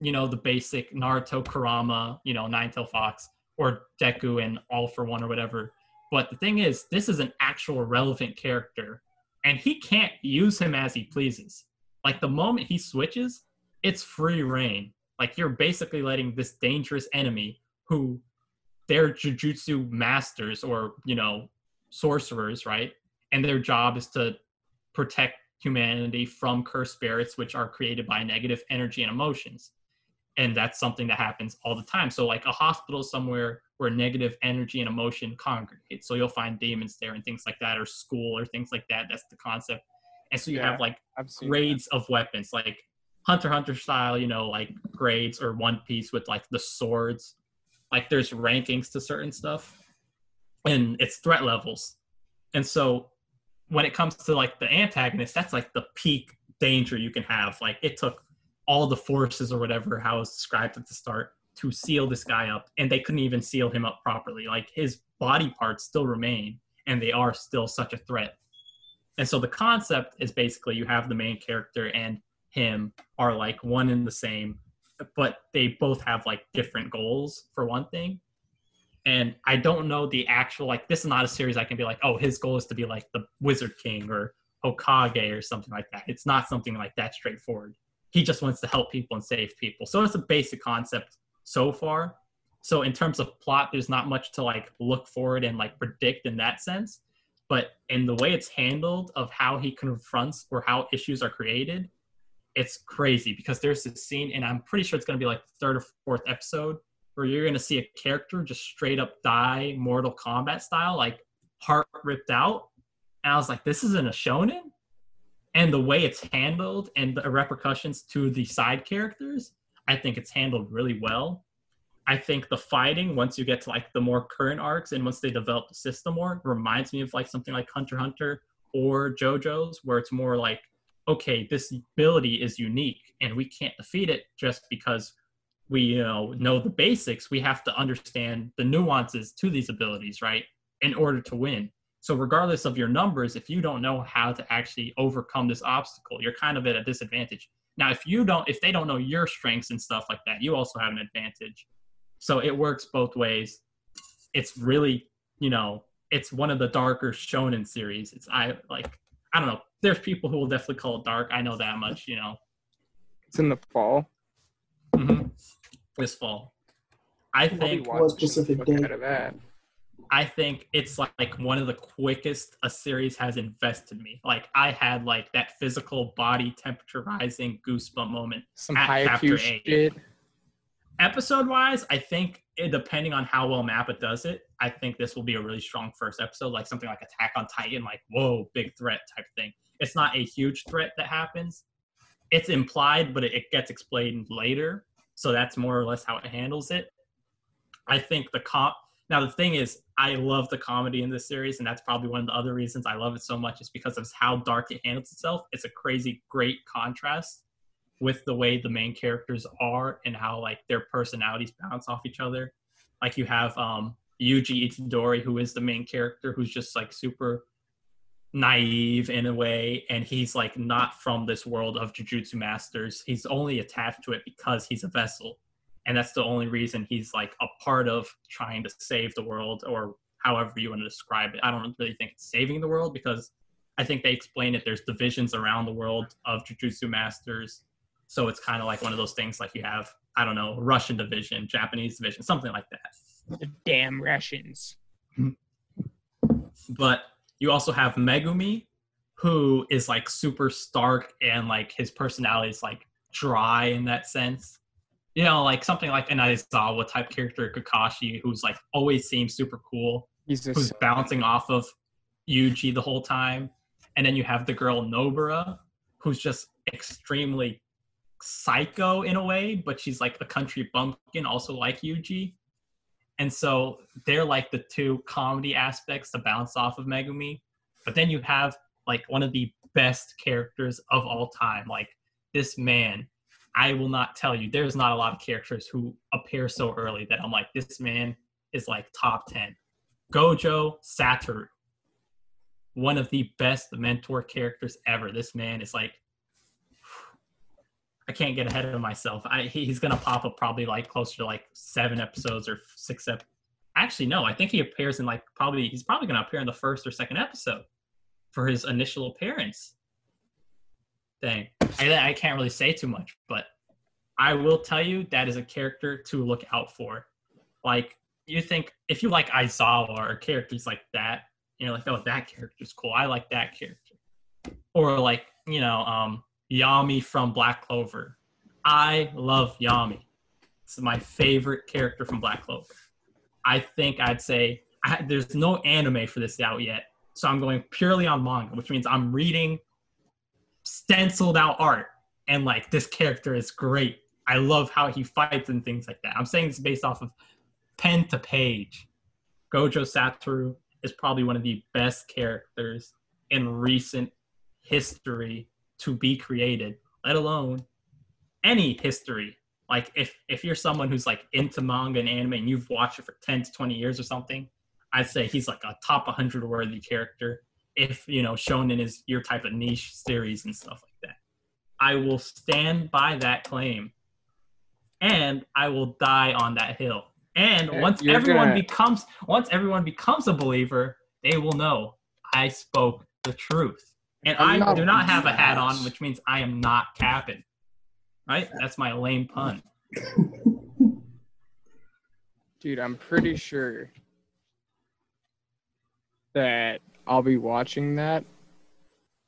you know, the basic Naruto, Kurama, you know, Nine Tail Fox, or Deku and All for One or whatever. But the thing is, this is an actual relevant character, and he can't use him as he pleases. Like the moment he switches, it's free reign. Like you're basically letting this dangerous enemy who they're jujutsu masters or, you know, sorcerers, right? And their job is to protect humanity from cursed spirits, which are created by negative energy and emotions. And that's something that happens all the time. So, like a hospital somewhere where negative energy and emotion congregate. So, you'll find demons there and things like that, or school or things like that. That's the concept. And so, you Yeah. have like grades of weapons, like Hunter Hunter style, you know, like grades or One Piece with like the swords. Like there's rankings to certain stuff, and it's threat levels. And so when it comes to like the antagonist, that's like the peak danger you can have. Like it took all the forces or whatever how it was described at the start to seal this guy up, and they couldn't even seal him up properly. Like his body parts still remain, and they are still such a threat. And so the concept is basically you have the main character and him are like one and the same, but they both have like different goals for one thing. And I don't know the actual like this is not a series I can be like, oh, his goal is to be like the Wizard King or Hokage or something like that. It's not something like that straightforward. He just wants to help people and save people. So it's a basic concept so far. So in terms of plot, there's not much to like look forward and like predict in that sense. But in the way it's handled of how he confronts or how issues are created, it's crazy because there's this scene, and I'm pretty sure it's going to be like third or fourth episode where you're going to see a character just straight up die Mortal Kombat style, like heart ripped out. And I was like, this isn't a shonen. And the way it's handled and the repercussions to the side characters, I think it's handled really well. I think the fighting, once you get to like the more current arcs and once they develop the system more, reminds me of like something like Hunter Hunter or JoJo's, where it's more like, okay, this ability is unique and we can't defeat it just because we you know know the basics. We have to understand the nuances to these abilities, right? In order to win. So regardless of your numbers, if you don't know how to actually overcome this obstacle, you're kind of at a disadvantage. Now, if you don't, if they don't know your strengths and stuff like that, you also have an advantage. So it works both ways. It's really, you know, it's one of the darker shonen series. It's I like I don't know. There's people who will definitely call it dark. I know that much, you know. It's in the fall. Mm-hmm. This fall. I think watching the specific fuck date? out of that. I think it's like, like one of the quickest a series has invested me. Like I had like that physical body temperature rising goosebump moment. Some high chapter eight. shit. Episode wise, I think it, depending on how well Mappa does it, I think this will be a really strong first episode, like something like Attack on Titan, like whoa, big threat type thing. It's not a huge threat that happens. It's implied, but it, it gets explained later. So that's more or less how it handles it. I think the comp now the thing is, I love the comedy in this series, and that's probably one of the other reasons I love it so much is because of how dark it handles itself. It's a crazy great contrast with the way the main characters are and how like their personalities bounce off each other. Like you have um Yuji Itadori, who is the main character, who's just like super naive in a way, and he's like not from this world of Jujutsu Masters. He's only attached to it because he's a vessel and that's the only reason he's like a part of trying to save the world or however you want to describe it i don't really think it's saving the world because i think they explain it there's divisions around the world of jujutsu masters so it's kind of like one of those things like you have i don't know russian division japanese division something like that The damn Russians. <laughs> but you also have megumi who is like super stark and like his personality is like dry in that sense. You know, like something like an Aizawa type character, Kakashi, who's like always seems super cool, He's who's just bouncing off of Yuji the whole time. And then you have the girl Nobara, who's just extremely psycho in a way, but she's like a country bumpkin, also like Yuji. And so they're like the two comedy aspects to bounce off of Megumi. But then you have like one of the best characters of all time. Like this man, I will not tell you, there's not a lot of characters who appear so early that I'm like, this man is like top 10. Gojo Satoru, one of the best mentor characters ever. This man is like, I can't get ahead of myself. I, he- he's gonna pop up probably like closer to like seven episodes or six. Ep- Actually, no, I think he appears in like probably he's probably gonna appear in the first or second episode for his initial appearance. Dang, I, I can't really say too much, but I will tell you that is a character to look out for. Like you think if you like Aizawa or characters like that, you're like, oh, that character's cool. I like that character. Or like, you know, um, Yami from Black Clover. I love Yami. It's my favorite character from Black Clover. I think I'd say I, there's no anime for this out yet, so I'm going purely on manga, which means I'm reading stenciled out art, and like this character is great. I love how he fights and things like that. I'm saying this based off of pen to page. Gojo Satoru is probably one of the best characters in recent history to be created, let alone any history. Like if if you're someone who's like into manga and anime and you've watched it for 10 to 20 years or something, I'd say he's like a top 100 worthy character if, you know, shown in his your type of niche series and stuff like that. I will stand by that claim and I will die on that hill. And Yeah, once everyone gonna- becomes once everyone becomes a believer, they will know I spoke the truth. And I'm I not do not have a hat on, which means I am not capping. Right? That's my lame pun. dude. I'm pretty sure that I'll be watching that,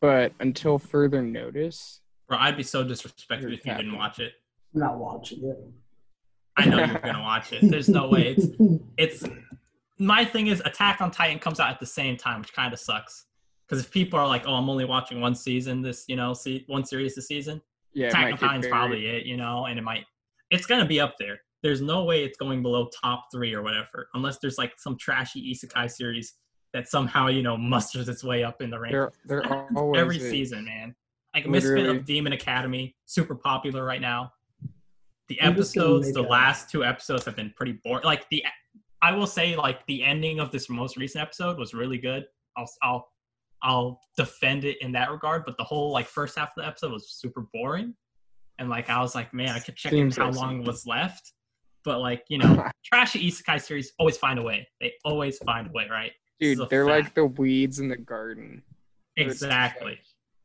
but until further notice, Bro, I'd be so disrespected if you didn't watch it. I'm not watching it. I know you're gonna watch it. There's no way. It's <laughs> it's my thing is Attack on Titan comes out at the same time, which kind of sucks. Because if people are like, "Oh, I'm only watching one season this, you know, see one series this season," yeah, Attack on Titan's buried. probably it, you know, and it might, it's gonna be up there. There's no way it's going below top three or whatever, unless there's like some trashy isekai series that somehow you know musters its way up in the rankings. They're <laughs> they're always Every is. season, man. Like Misfit Literally. of Demon Academy, super popular right now. The I'm episodes, the last two episodes have been pretty boring. Like the, I will say, like the ending of this most recent episode was really good. I'll, I'll, I'll defend it in that regard. But the whole like first half of the episode was super boring, and like I was like, man, I kept checking Seems how long was left. But like you know, <laughs> trashy isekai series always find a way. They always find a way, right? This is Dude, they're like the weeds in the garden. Exactly.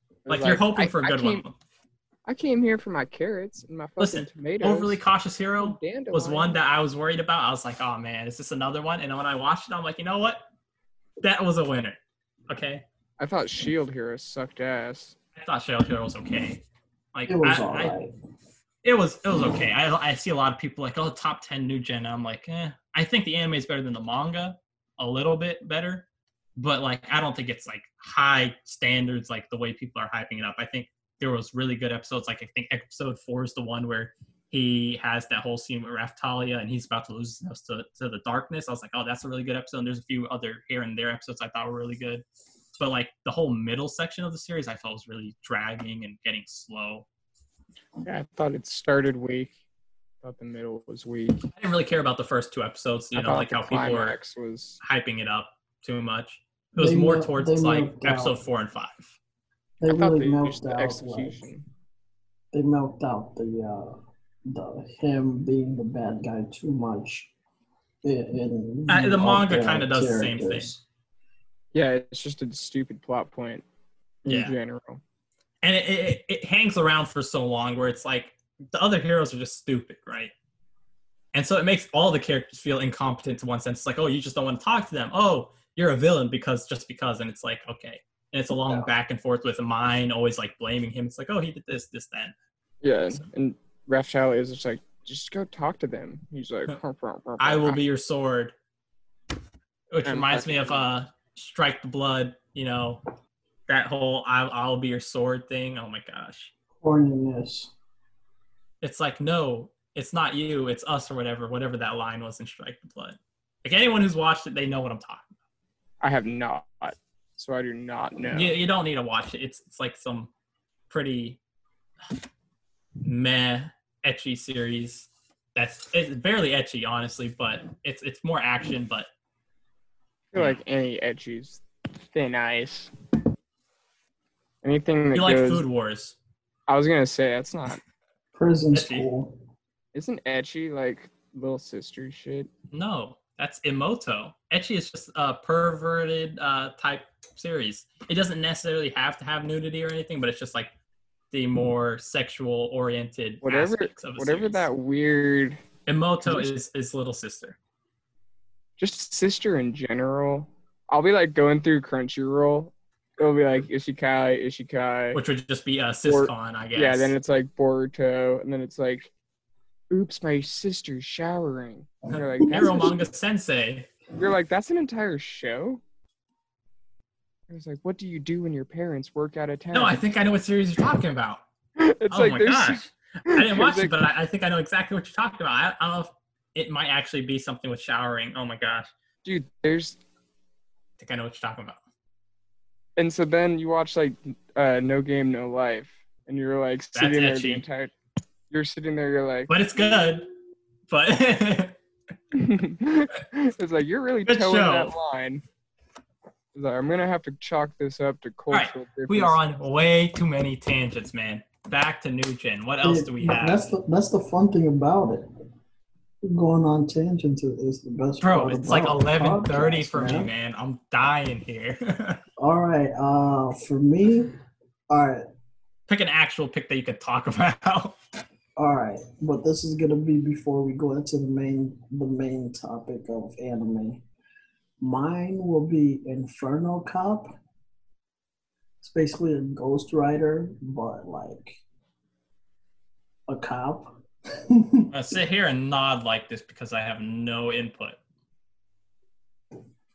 It's Like, you're hoping I- for a I good came, one. I came here for my carrots and my fucking Listen, tomatoes. Overly cautious hero was one that I was worried about. I was like, oh man, is this another one? And when I watched it, I'm like, you know what? That was a winner. Okay. I thought Shield Hero sucked ass. I thought Shield Hero was okay. Like It was I, I- it was it was okay. I I see a lot of people like, oh, top ten new gen. I'm like, eh. I think the anime is better than the manga, a little bit better, but like I don't think it's like high standards like the way people are hyping it up. I think there was really good episodes. Like I think episode four is the one where he has that whole scene with Raphtalia and he's about to lose nose to, to the darkness. I was like, oh, that's a really good episode. And there's a few other here and there episodes I thought were really good. But like the whole middle section of the series, I felt was really dragging and getting slow. Yeah, I thought it started weak. Thought the middle was weak. I didn't really care about the first two episodes. You I know, like how people were climax was. hyping it up too much. It was They more mil- towards like milked out. episode four and five. They I really they milked used the out like, execution. they milked out the uh the him being the bad guy too much. In, in Uh, the manga kinda does the same thing. Yeah, it's just a stupid plot point in Yeah. general. And it, it, it hangs around for so long where it's like the other heroes are just stupid, right? And so it makes all the characters feel incompetent to one sense. It's like, oh, you just don't want to talk to them. Oh, you're a villain because just because. And it's like, okay. And it's a long Yeah. back and forth with Myne always like blaming him. It's like, oh, he did this, this, then. Yeah, and Rothschild is just like, just go talk to them. He's like, <laughs> I will be your sword. Which And reminds me of uh Strike the Blood, you know, that whole I'll, I'll be your sword thing. Oh my gosh. Horniness. It's like, no, it's not you, it's us or whatever, whatever that line was in Strike the Blood. Like anyone who's watched it, they know what I'm talking about I have not, so I do not know. You, you don't need to watch it. It's it's like some pretty meh ecchi series. That's it's barely ecchi, honestly, but it's it's more action, but I feel like any ecchi's thin ice. Anything that you like goes. Food Wars. I was gonna say that's not. Prison Ecchi. school. Isn't ecchi like little sister shit? No, that's Imouto. Ecchi is just a perverted uh, type series. It doesn't necessarily have to have nudity or anything, but it's just like the more sexual oriented Whatever, aspects of a whatever series. that weird, Imouto is is little sister. just sister in general. I'll be like going through Crunchyroll. It'll be like Isekai, Isekai. which would just be uh, a siscon, I guess. Yeah, then it's like Boruto, and then it's like, oops, my sister's showering. And you're like, a- Manga Sensei. you're like, that's an entire show. I was like, what do you do when your parents work out of town? No, I think I know what series you're talking about. <laughs> it's oh like my gosh, <laughs> I didn't watch Like- it, but I, I think I know exactly what you're talking about. I, I don't know if it might actually be something with showering. Oh my gosh, dude, there's I think I know what you're talking about. And so then you watch like uh No Game No Life, and you're like sitting there the entire. You're sitting there, you're like, But it's good. But <laughs> it's like you're really Good towing that line. It's like, I'm gonna have to chalk this up to cultural. right, cultural. we are on way too many tangents, man. Back to New Gen. What else do we have? That's the that's the fun thing about it. Going on tangents is- is the best Bro, part it's like about eleven thirty podcasts, for me, man. I'm dying here. <laughs> All right, uh, for me, all right, Pick an actual pick that you could talk <laughs> about. all right, but this is gonna be before we go into the main the main topic of anime. Mine will be Inferno Cop. It's basically a Ghost Rider, but like a cop. I <laughs> sit here and nod like this because I have no input.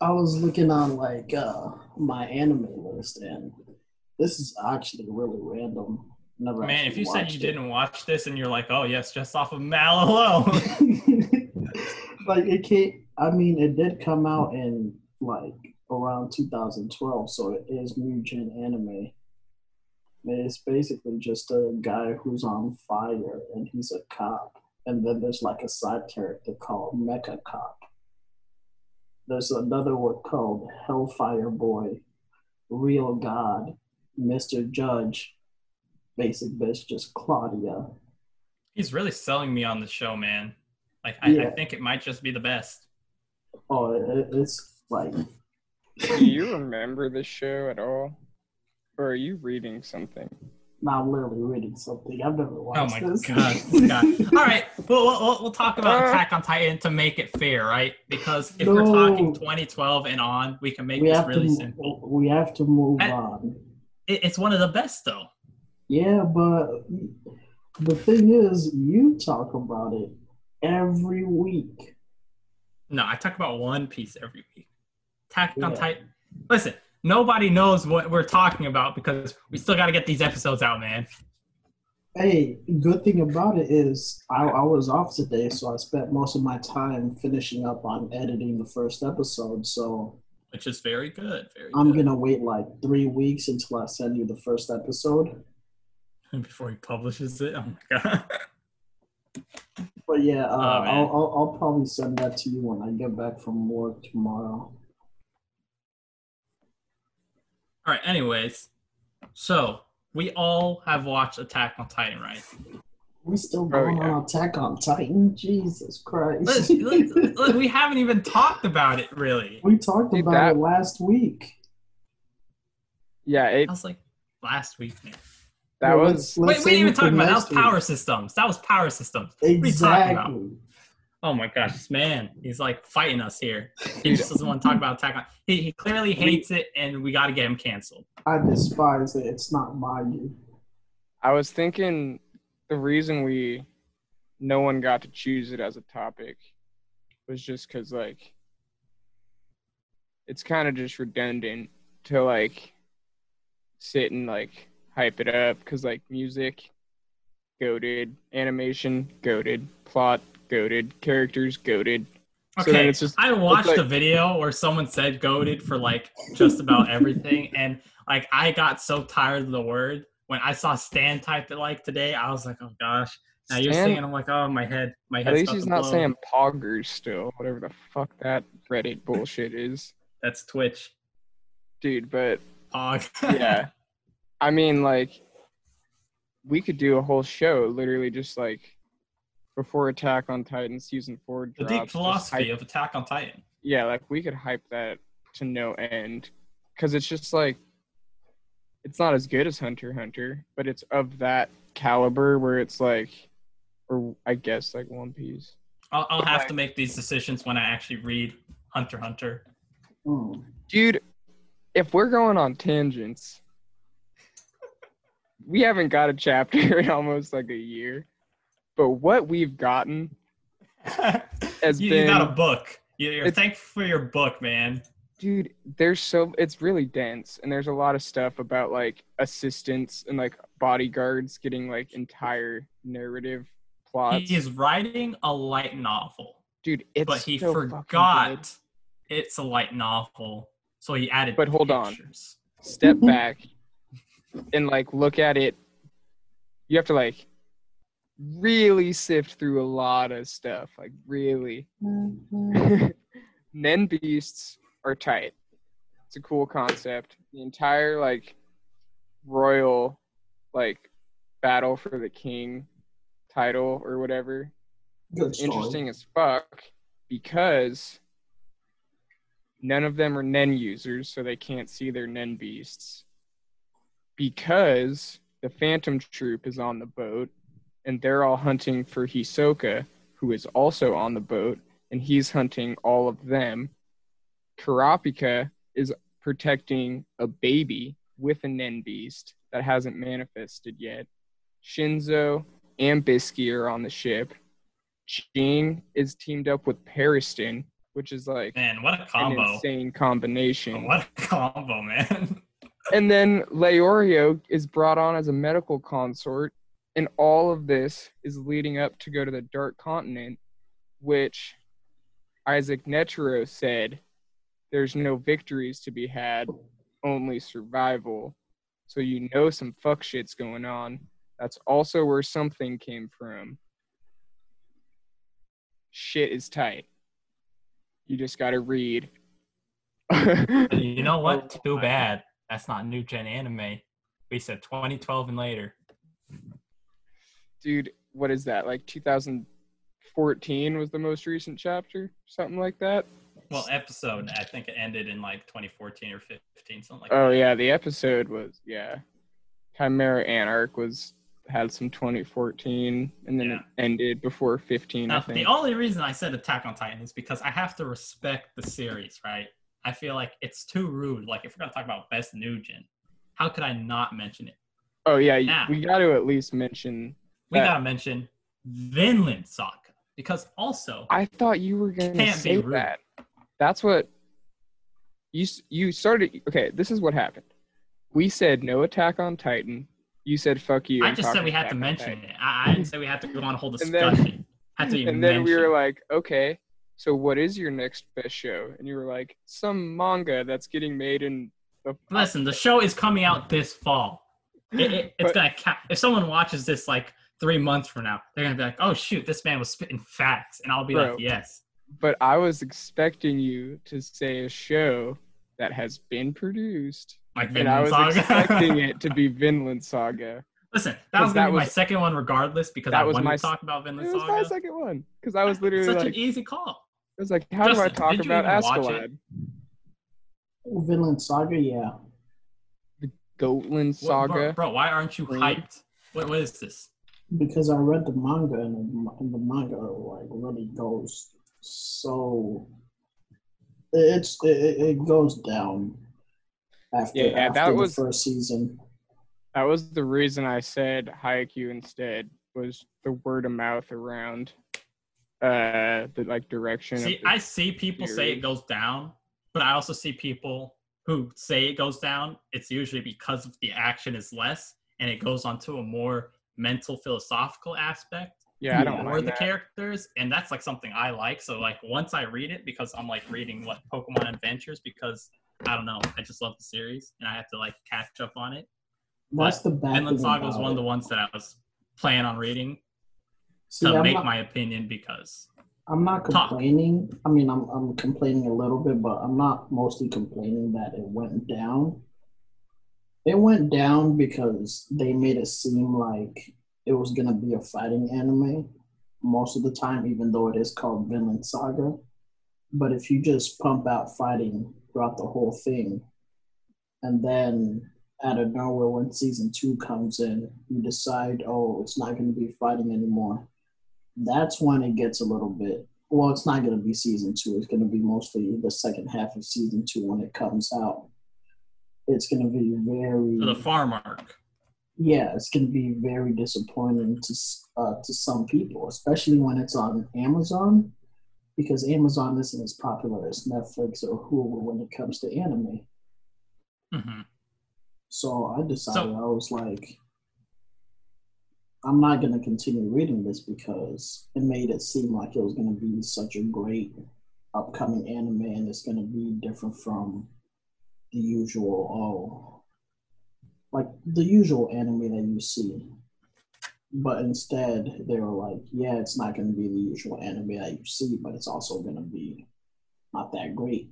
I was looking on like uh my anime list, and this is actually really random. Never Man, if you said you it. didn't watch this and you're like, oh yes, just off of Mal alone. <laughs> <laughs> like it came. I mean, it did come out in like around 2012, so it is new gen anime. It's basically just a guy who's on fire and he's a cop, and then there's like a side character called Mecha Cop. There's another one called Hellfire Boy, Real God, Mr. Judge, Basic Bitch, just Claudia. He's really selling me on the show, man. Like I, I think it might just be the best. Oh, it, it's like Do you remember the show at all? Or are you reading something? Now I'm literally reading something. I've never watched Oh watched my this. god, this guy. <laughs> All right, we'll, we'll, we'll talk about Uh. Attack on Titan to make it fair, right? Because if we're No. talking 2012 and on, we can make we this have really to simple. we have to move I- on. It, it's one of the best, though. Yeah, but the thing is, you talk about it every week. No, I talk about One Piece every week. Attack on Yeah. Titan. Listen, nobody knows what we're talking about because we still got to get these episodes out, man. Hey, good thing about it is I, I was off today, so I spent most of my time finishing up on editing the first episode. So Which is very good. Very I'm good. gonna wait like three weeks until I send you the first episode. <laughs> Before he publishes it. Oh my god. But yeah, uh, Oh. I'll, I'll I'll probably send that to you when I get back from work tomorrow. All right. Anyways, so we all have watched Attack on Titan, right? We're still Oh, going yeah. on Attack on Titan? Jesus Christ! Look, look, look, we haven't even talked about it really. we talked Dude, about that- it last week. Yeah, it That was like last week, man. that Well, was let's- Wait, let's we didn't even save talk about that. That was power week. systems. That was power systems. are you talking about? Exactly. Oh my gosh, this man, he's like fighting us here. He just doesn't want to talk about Attack on. He, he clearly hates it, and we got to get him canceled. I despise it. It's not my you. I was thinking the reason we no one got to choose it as a topic was just because like it's kind of just redundant to like sit and like hype it up because like music goaded animation goaded plot goaded characters goaded Okay, so then it's just I watched like- a video where someone said goaded for like just about everything, <laughs> and like I got so tired of the word when I saw Stan type it like today. I was like, oh gosh. Now you're Stan- saying, I'm like, oh my head, my head. at least he's not saying poggers still whatever the fuck that reddit bullshit is that's Twitch. dude but Pog. yeah <laughs> i mean like we could do a whole show literally just like before attack on titan season four drops. the deep philosophy hype- of Attack on Titan. yeah like we could hype that to no end because it's just like it's not as good as hunter hunter but it's of that caliber where it's like or i guess like one piece I'll, I'll have Right. to make these decisions when I actually read Hunter Hunter. Hmm. dude if we're going on tangents we haven't got a chapter in almost like a year but what we've gotten <laughs> has you, been you got a book. You- You're thankful for your book, man. dude there's so it's really dense and there's a lot of stuff about like assistants and like bodyguards getting like entire narrative plots He is writing a light novel, dude it's but he so forgot it's a light novel, so he added. But hold on. step <laughs> back and like look at it you have to like really sift through a lot of stuff like really. Mm-hmm. <laughs> Nen beasts are tight. It's a cool concept. The entire like royal like battle for the king title or whatever interesting as fuck because none of them are Nen users, so they can't see their Nen beasts. Because the Phantom Troop is on the boat, and they're all hunting for Hisoka, who is also on the boat, and he's hunting all of them. Kurapika is protecting a baby with a Nen beast that hasn't manifested yet. Shinzo and Bisky are on the ship. Ging is teamed up with Pariston, which is like Man, what a an combo! insane combination. What a combo, man! And then Leorio is brought on as a medical consort, and all of this is leading up to go to the Dark Continent, which Isaac Netero said there's no victories to be had, only survival. So you know some fuck shit's going on. That's also where something came from. Shit is tight. You just gotta read. you know what? <laughs> Too bad. That's not new gen anime. We said 2012 and later. Dude what is that like 2014 was the most recent chapter something like that Well, episode. I think it ended in like 2014 or 15, something like that. oh that. yeah the episode was yeah chimera ant arc was had some 2014 and then Yeah. it ended before 15 i Now, think the only reason I said Attack on Titan is because I have to respect the series, right? I feel like it's too rude. Like, if we're gonna talk about best new gen, how could I not mention it? oh yeah Yeah. we got to at least mention We gotta mention Vinland Saga because also i thought you were gonna say that that's what you you started okay this is what happened we said no attack on titan you said fuck you I just said we had to mention Titan. it. I, I didn't say we had to go on a whole And then- discussion. had to and then we were like, okay, so what is your next best show? And you were like, some manga that's getting made in the. Listen, the show is coming out this fall. It, it, it's But- gonna ca- if someone watches this like three months from now, they're gonna be like, "Oh shoot, this man was spitting facts," and I'll be Bro. like, "Yes." But I was expecting you to say a show that has been produced, Like Vinland and I Vinland was expecting it to be <laughs> Vinland Saga. Listen, that was gonna that be my was- second one, regardless, because that I was wanted my to talk about Vinland Saga. It was my second one because I was <laughs> literally such like, an easy call. It was like, how do I talk about even watch it? Askeladd? Oh, Vinland Saga, yeah. The Goatland What- Saga. bro, bro, why aren't you hyped? What, what is this? Because I read the manga and the, and the manga like really goes so it's it, it- it goes down after, Yeah, that after was- the first season. That was the reason I said Haikyuu instead was the word of mouth around uh the like direction. See, of the, I see people say it goes down, but I also see people who say it goes down. It's usually because of the action is less and it goes on to a more mental philosophical aspect yeah, I don't Yeah. for mind the that. characters. And that's like something I like. So like once I read it, because I'm like reading what Pokemon Adventures because I don't know, I just love the series and I have to like catch up on it. That's the bad Vinland thing Saga was one of the ones that I was planning on reading See, to I'm make not, my opinion because I'm not Talk. complaining. I mean, I'm I'm complaining a little bit, but I'm not mostly complaining that it went down. It went down because they made it seem like it was gonna be a fighting anime most of the time, even though it is called Vinland Saga. But if you just pump out fighting throughout the whole thing, and then out of nowhere when season two comes in, you decide, oh, it's not gonna be fighting anymore that's when it gets a little bit well it's not going to be season two it's going to be mostly the second half of season two when it comes out it's going to be very for the farm arc. yeah it's going to be very disappointing to uh, to some people especially when it's on amazon because amazon isn't as popular as netflix or hulu when it comes to anime hmm so i decided So- i was like i'm not going to continue reading this because it made it seem like it was going to be such a great upcoming anime and it's going to be different from the usual oh like the usual anime that you see but instead they were like yeah it's not going to be the usual anime that you see but it's also going to be not that great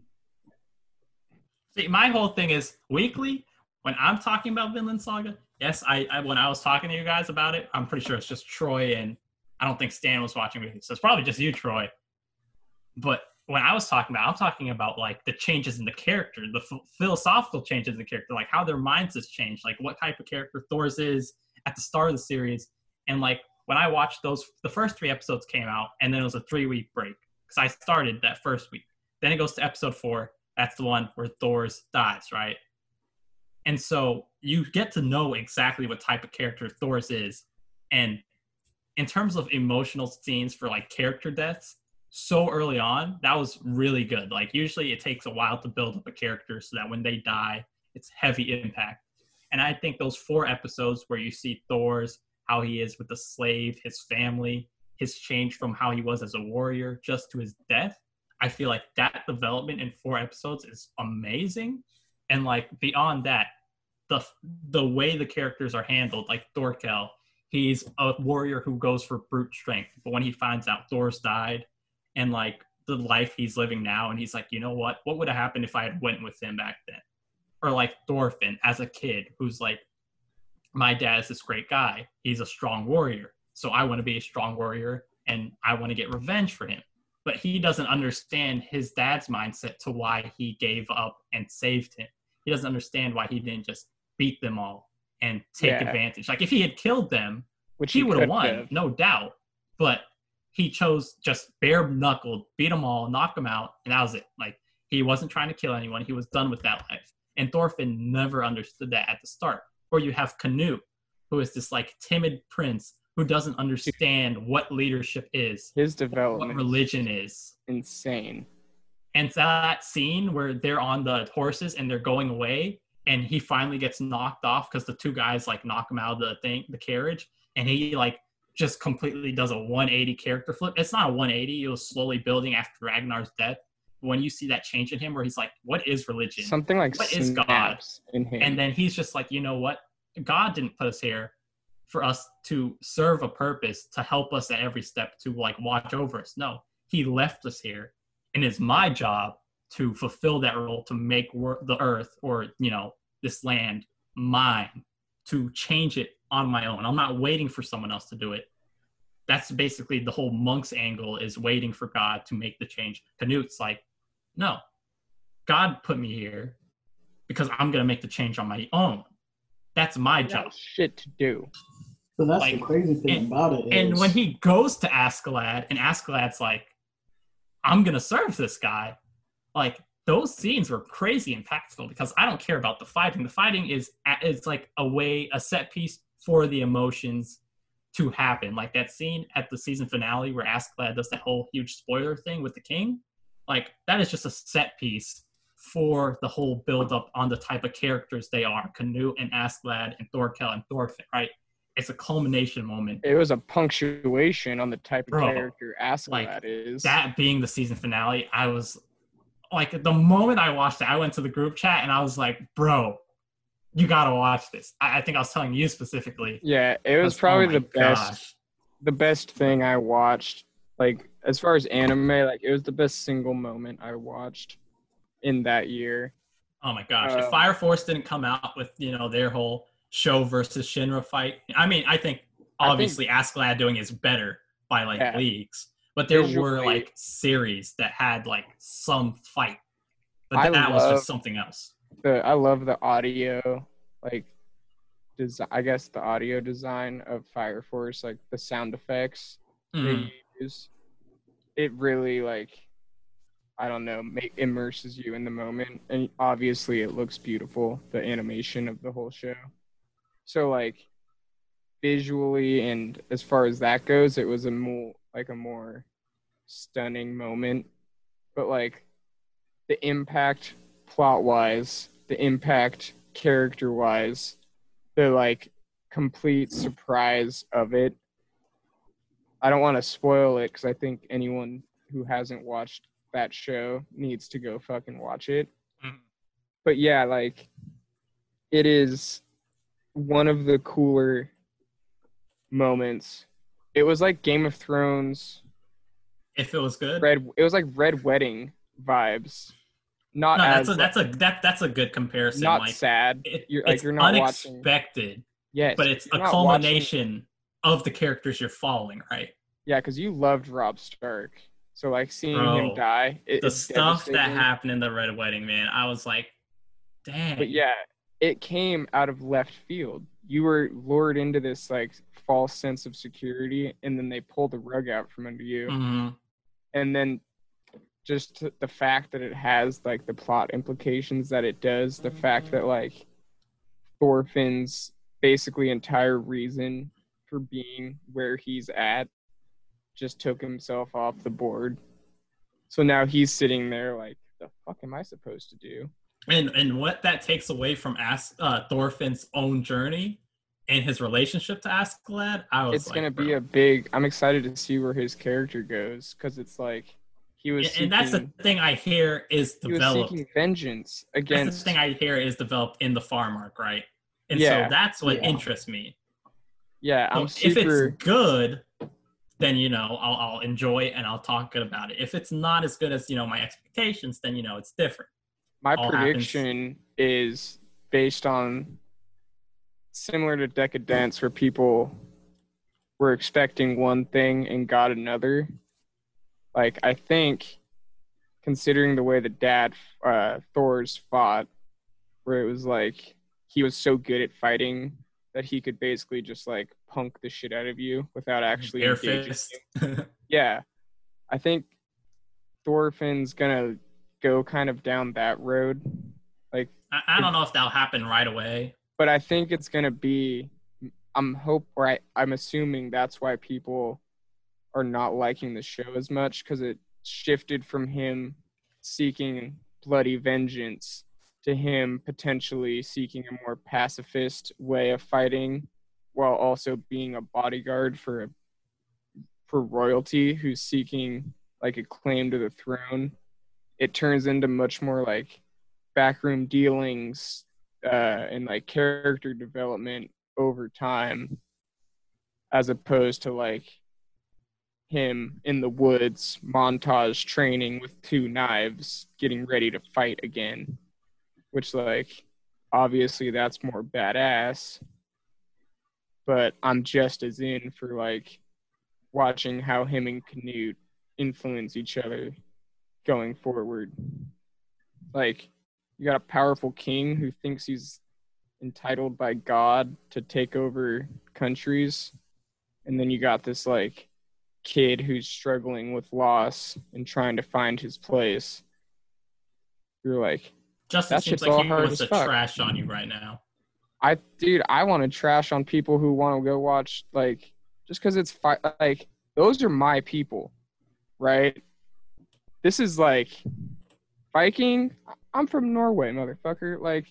See, my whole thing is weekly. When I'm talking about Vinland Saga, yes, I, I when I was talking to you guys about it, I'm pretty sure it's just Troy and I don't think Stan was watching me, so it's probably just you, Troy. But when I was talking about, I'm talking about like the changes in the character, the ph philosophical changes in the character, like how their minds has changed, like what type of character Thors is at the start of the series, and like when I watched those, the first three episodes came out, and then it was a three week break because I started that first week. Then it goes to episode four. That's the one where Thors dies, right? And so you get to know exactly what type of character Thors is. And in terms of emotional scenes for like character deaths, so early on, that was really good. Like usually it takes a while to build up a character so that when they die, it's heavy impact. And I think those four episodes where you see Thors, how he is with the slave, his family, his change from how he was as a warrior just to his death, I feel like that development in four episodes is amazing. And like beyond that, the the way the characters are handled, like Thorkel, he's a warrior who goes for brute strength. But when he finds out Thors died and like the life he's living now, and he's like, you know what? What would have happened if I had went with him back then? Or like Thorfinn as a kid who's like, my dad is this great guy. He's a strong warrior. So I want to be a strong warrior and I want to get revenge for him but he doesn't understand his dad's mindset to why he gave up and saved him. He doesn't understand why he didn't just beat them all and take Yeah. advantage. Like if he had killed them, Which he would have won, no doubt. But he chose just bare knuckled, beat them all, knock them out, and that was it. Like he wasn't trying to kill anyone. He was done with that life. And Thorfinn never understood that at the start. Or you have Canute, who is this like timid prince who doesn't understand what leadership is, His what development religion is. insane. And that scene where they're on the horses and they're going away, and he finally gets knocked off because the two guys like knock him out of the thing, the carriage, and he like just completely does a 180 character flip. It's not a 180; it was slowly building after Ragnar's death. When you see that change in him, where he's like, "What is religion?" Something like What is God? in him. and then he's just like, "You know what? God didn't put us here for us to serve a purpose to help us at every step to like watch over us. No, He left us here, and it's my job to fulfill that role to make wor- the earth or you know this land mine to change it on my own i'm not waiting for someone else to do it that's basically the whole monk's angle is waiting for god to make the change canute's like no god put me here because i'm going to make the change on my own that's my I got job shit to do. So that's Like, the crazy thing and- about it. and when he goes to Askeladd, and Askeladd's like, I'm gonna serve this guy, like those scenes were crazy impactful because I don't care about the fighting. The fighting is is like a way, a set piece for the emotions to happen. Like that scene at the season finale where Askeladd does that whole huge spoiler thing with the king. Like that is just a set piece for the whole build up on the type of characters they are, Canute and Askeladd and Thorkel and Thorfinn, right? It's a culmination moment. It was a punctuation on the type of Bro, character Askeladd like, is. That being the season finale, I was like the moment I watched it, I went to the group chat and I was like, bro, you gotta watch this. I, I think I was telling you specifically. yeah, it was Oh probably my the best gosh. the best thing I watched. Like as far as anime, like it was the best single moment I watched in that year. Oh my gosh! If um, Fire Force didn't come out with you know their whole Sho versus Shinra fight, I mean, I think I think- obviously doing is better by like Yeah. leagues, but there were like series that had like some fight, but I that was just something else. The I love the audio, like design. I guess the audio design of Fire Force, like the sound effects Mhm. they use. It really like I don't know, make immerses you in the moment, and obviously it looks beautiful. The animation of the whole show. So like visually and as far as that goes, it was a more like a more stunning moment. But like the impact plot wise, the impact character wise, the like complete surprise of it. I don't want to spoil it because I think anyone who hasn't watched that show needs to go fucking watch it. Mhm. But yeah, like it is one of the cooler moments. It was like Game of Thrones If it was good, red it was like red wedding vibes. Not no, as that's a that's a that that's a good comparison. not like sad. it- You're like it's you're not watching unexpected, Yes, but it's a not watching- culmination of the characters you're following, right? Yeah, because you loved Robb Stark. So like seeing Bro, him die, it, the stuff that happened in the Red Wedding, man, I was like, dang. But yeah, it came out of left field. You were lured into this like false sense of security, and then they pulled the rug out from under you. Mhm. And then just the fact that it has like the plot implications that it does, the fact that like Thorfinn's basically entire reason for being where he's at just took himself off the board. So now he's sitting there like, the fuck am I supposed to do? and and what that takes away from As- uh, Thorfinn's own journey and his relationship to Askeladd, I was it's like, gonna be a big. I'm excited to see where his character goes because it's like he was. and, and that's the thing I hear is he was developed. seeking vengeance That's the thing I hear is developed in the farm arc, right? And Yeah. so that's what Yeah. interests me. yeah, I'm if super. If it's good, then you know I'll, I'll enjoy it and I'll talk good about it. If it's not as good as you know my expectations, then you know it's different. My all happens. prediction is based on similar to Decadence, where people were expecting one thing and got another. Like I think, considering the way the dad uh, Thors fought, where it was like he was so good at fighting that he could basically just like punk the shit out of you without actually Bare engaging <laughs> yeah. I think thorfinn's gonna go kind of down that road. Like I, I don't know if that'll happen right away. but i think it's gonna be i'm hope or I, i'm assuming that's why people are not liking the show as much because it shifted from him seeking bloody vengeance to him potentially seeking a more pacifist way of fighting while also being a bodyguard for for royalty who's seeking like a claim to the throne. It turns into much more like backroom dealings uh, and like character development over time as opposed to like him in the woods montage training with two knives getting ready to fight again. Which like obviously that's more badass. But i'm just as in for like watching how him and canute influence each other going forward. Like you got a powerful king who thinks he's entitled by god to take over countries. And then you got this like kid who's struggling with loss and trying to find his place you're like Justin That seems like all he hard wants to fuck. trash on you right now. I dude, I want to trash on people who want to go watch like just because it's fi- like those are my people, right? This is like Viking. I'm from Norway, motherfucker. Like,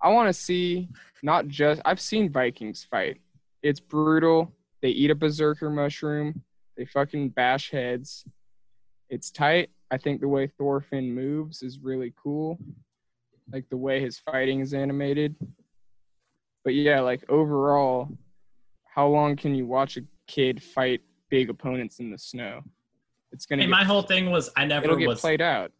I want to see not just I've seen Vikings fight. It's brutal. They eat a berserker mushroom. They fucking bash heads. It's tight. I think the way Thorfinn moves is really cool. Like the way his fighting is animated. But yeah, like overall, how long can you watch a kid fight big opponents in the snow? It's gonna And get, my whole thing was I never it'll get was played out.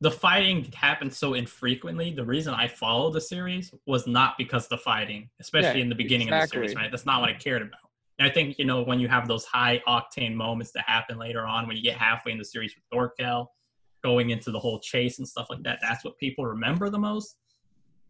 the fighting happened so infrequently. The reason I followed the series was not because of the fighting, especially Yeah, in the beginning of the series, right? That's not what I cared about. And I think, you know, when you have those high octane moments that happen later on, when you get halfway in the series with Thorkel, going into the whole chase and stuff like that, that's what people remember the most.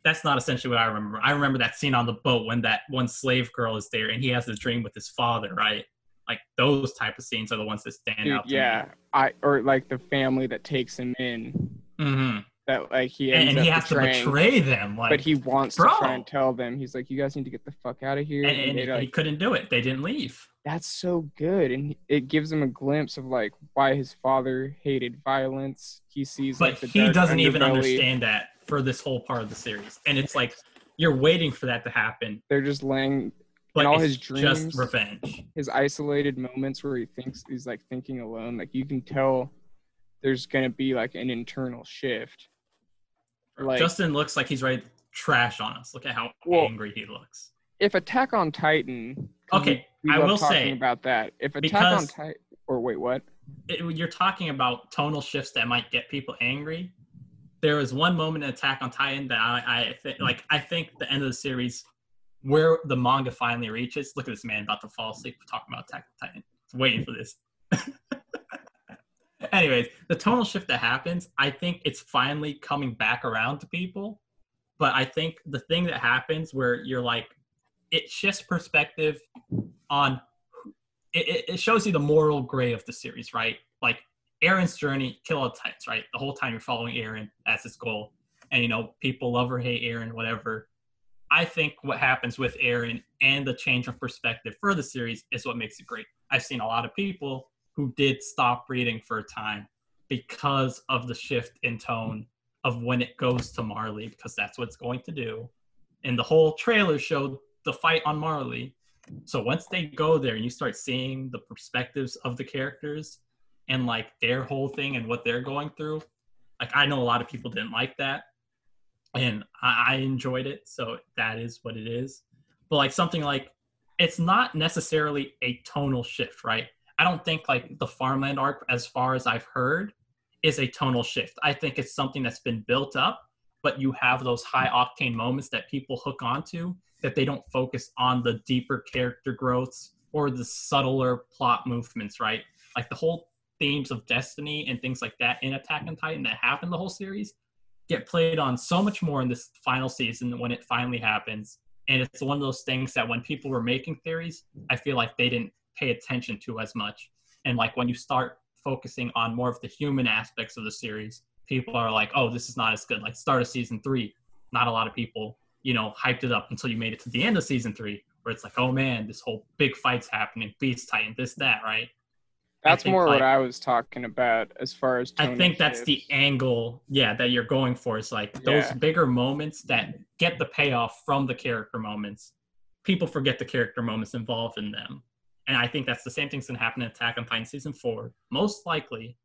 That's not essentially what I remember. I remember that scene on the boat when that one slave girl is there and he has a dream with his father, right? Like those type of scenes are the ones that stand Dude, out. To yeah, I or like the family that takes him in. hmm That like he And, and he has betraying, to betray them. Like, but he wants bro. to try and tell them. He's like, "You guys need to get the fuck out of here." and, and and they, he like, couldn't do it. They didn't leave. that's so good and it gives him a glimpse of like why his father hated violence he sees But like the he doesn't even understand that for this whole part of the series. And it's like you're waiting for that to happen, they're just laying but all his dreams- just revenge. his isolated moments where he thinks he's like thinking alone like you can tell there's gonna be like an internal shift like Justin looks like he's ready to trash on us. Look at how Well, angry he looks. if attack on Titan. Okay, we, we I will talking say, about that if attack on titan or wait what It, you're talking about tonal shifts that might get people angry. There was one moment in Attack on Titan that I, I think, like, I think the end of the series, where the manga finally reaches. Look at this man about to fall asleep talking about Attack on Titan. Waiting for this. <laughs> Anyways, the tonal shift that happens, I think it's finally coming back around to people. But I think the thing that happens where you're like, it shifts perspective on it, it- shows you the moral gray of the series, right? Like Eren's journey, kill all Titans, right? The whole time you're following Eren as his goal. And you know, people love or hate Eren, whatever. I think what happens with Eren and the change of perspective for the series is what makes it great. I've seen a lot of people who did stop reading for a time because of the shift in tone of when it goes to Marley, because that's what it's going to do. And the whole trailer showed the fight on Marley. So once they go there and you start seeing the perspectives of the characters and like their whole thing and what they're going through, like I know a lot of people didn't like that, and I, I enjoyed it. So that is what it is. But like something like it's not necessarily a tonal shift, right? I don't think like the farmland arc, as far as I've heard, is a tonal shift. I think it's something that's been built up, but you have those high octane moments that people hook onto that they don't focus on the deeper character growths or the subtler plot movements, right? Like the whole themes of destiny and things like that in Attack on Titan that happen the whole series get played on so much more in this final season when it finally happens. And it's one of those things that when people were making theories, I feel like they didn't pay attention to as much. And like when you start focusing on more of the human aspects of the series, people are like, oh, this is not as good. Like start of season three, not a lot of people, you know, hyped it up until you made it to the end of season three, where it's like, oh man, this whole big fight's happening, Beast Titan, this, that, right? That's more like- what i was talking about as far as I think that's the angle, yeah, that you're going for. Is like those Yeah. bigger moments that get the payoff from the character moments. People forget the character moments involved in them, and I think that's the same thing's gonna happen in Attack on Titan season four, most likely,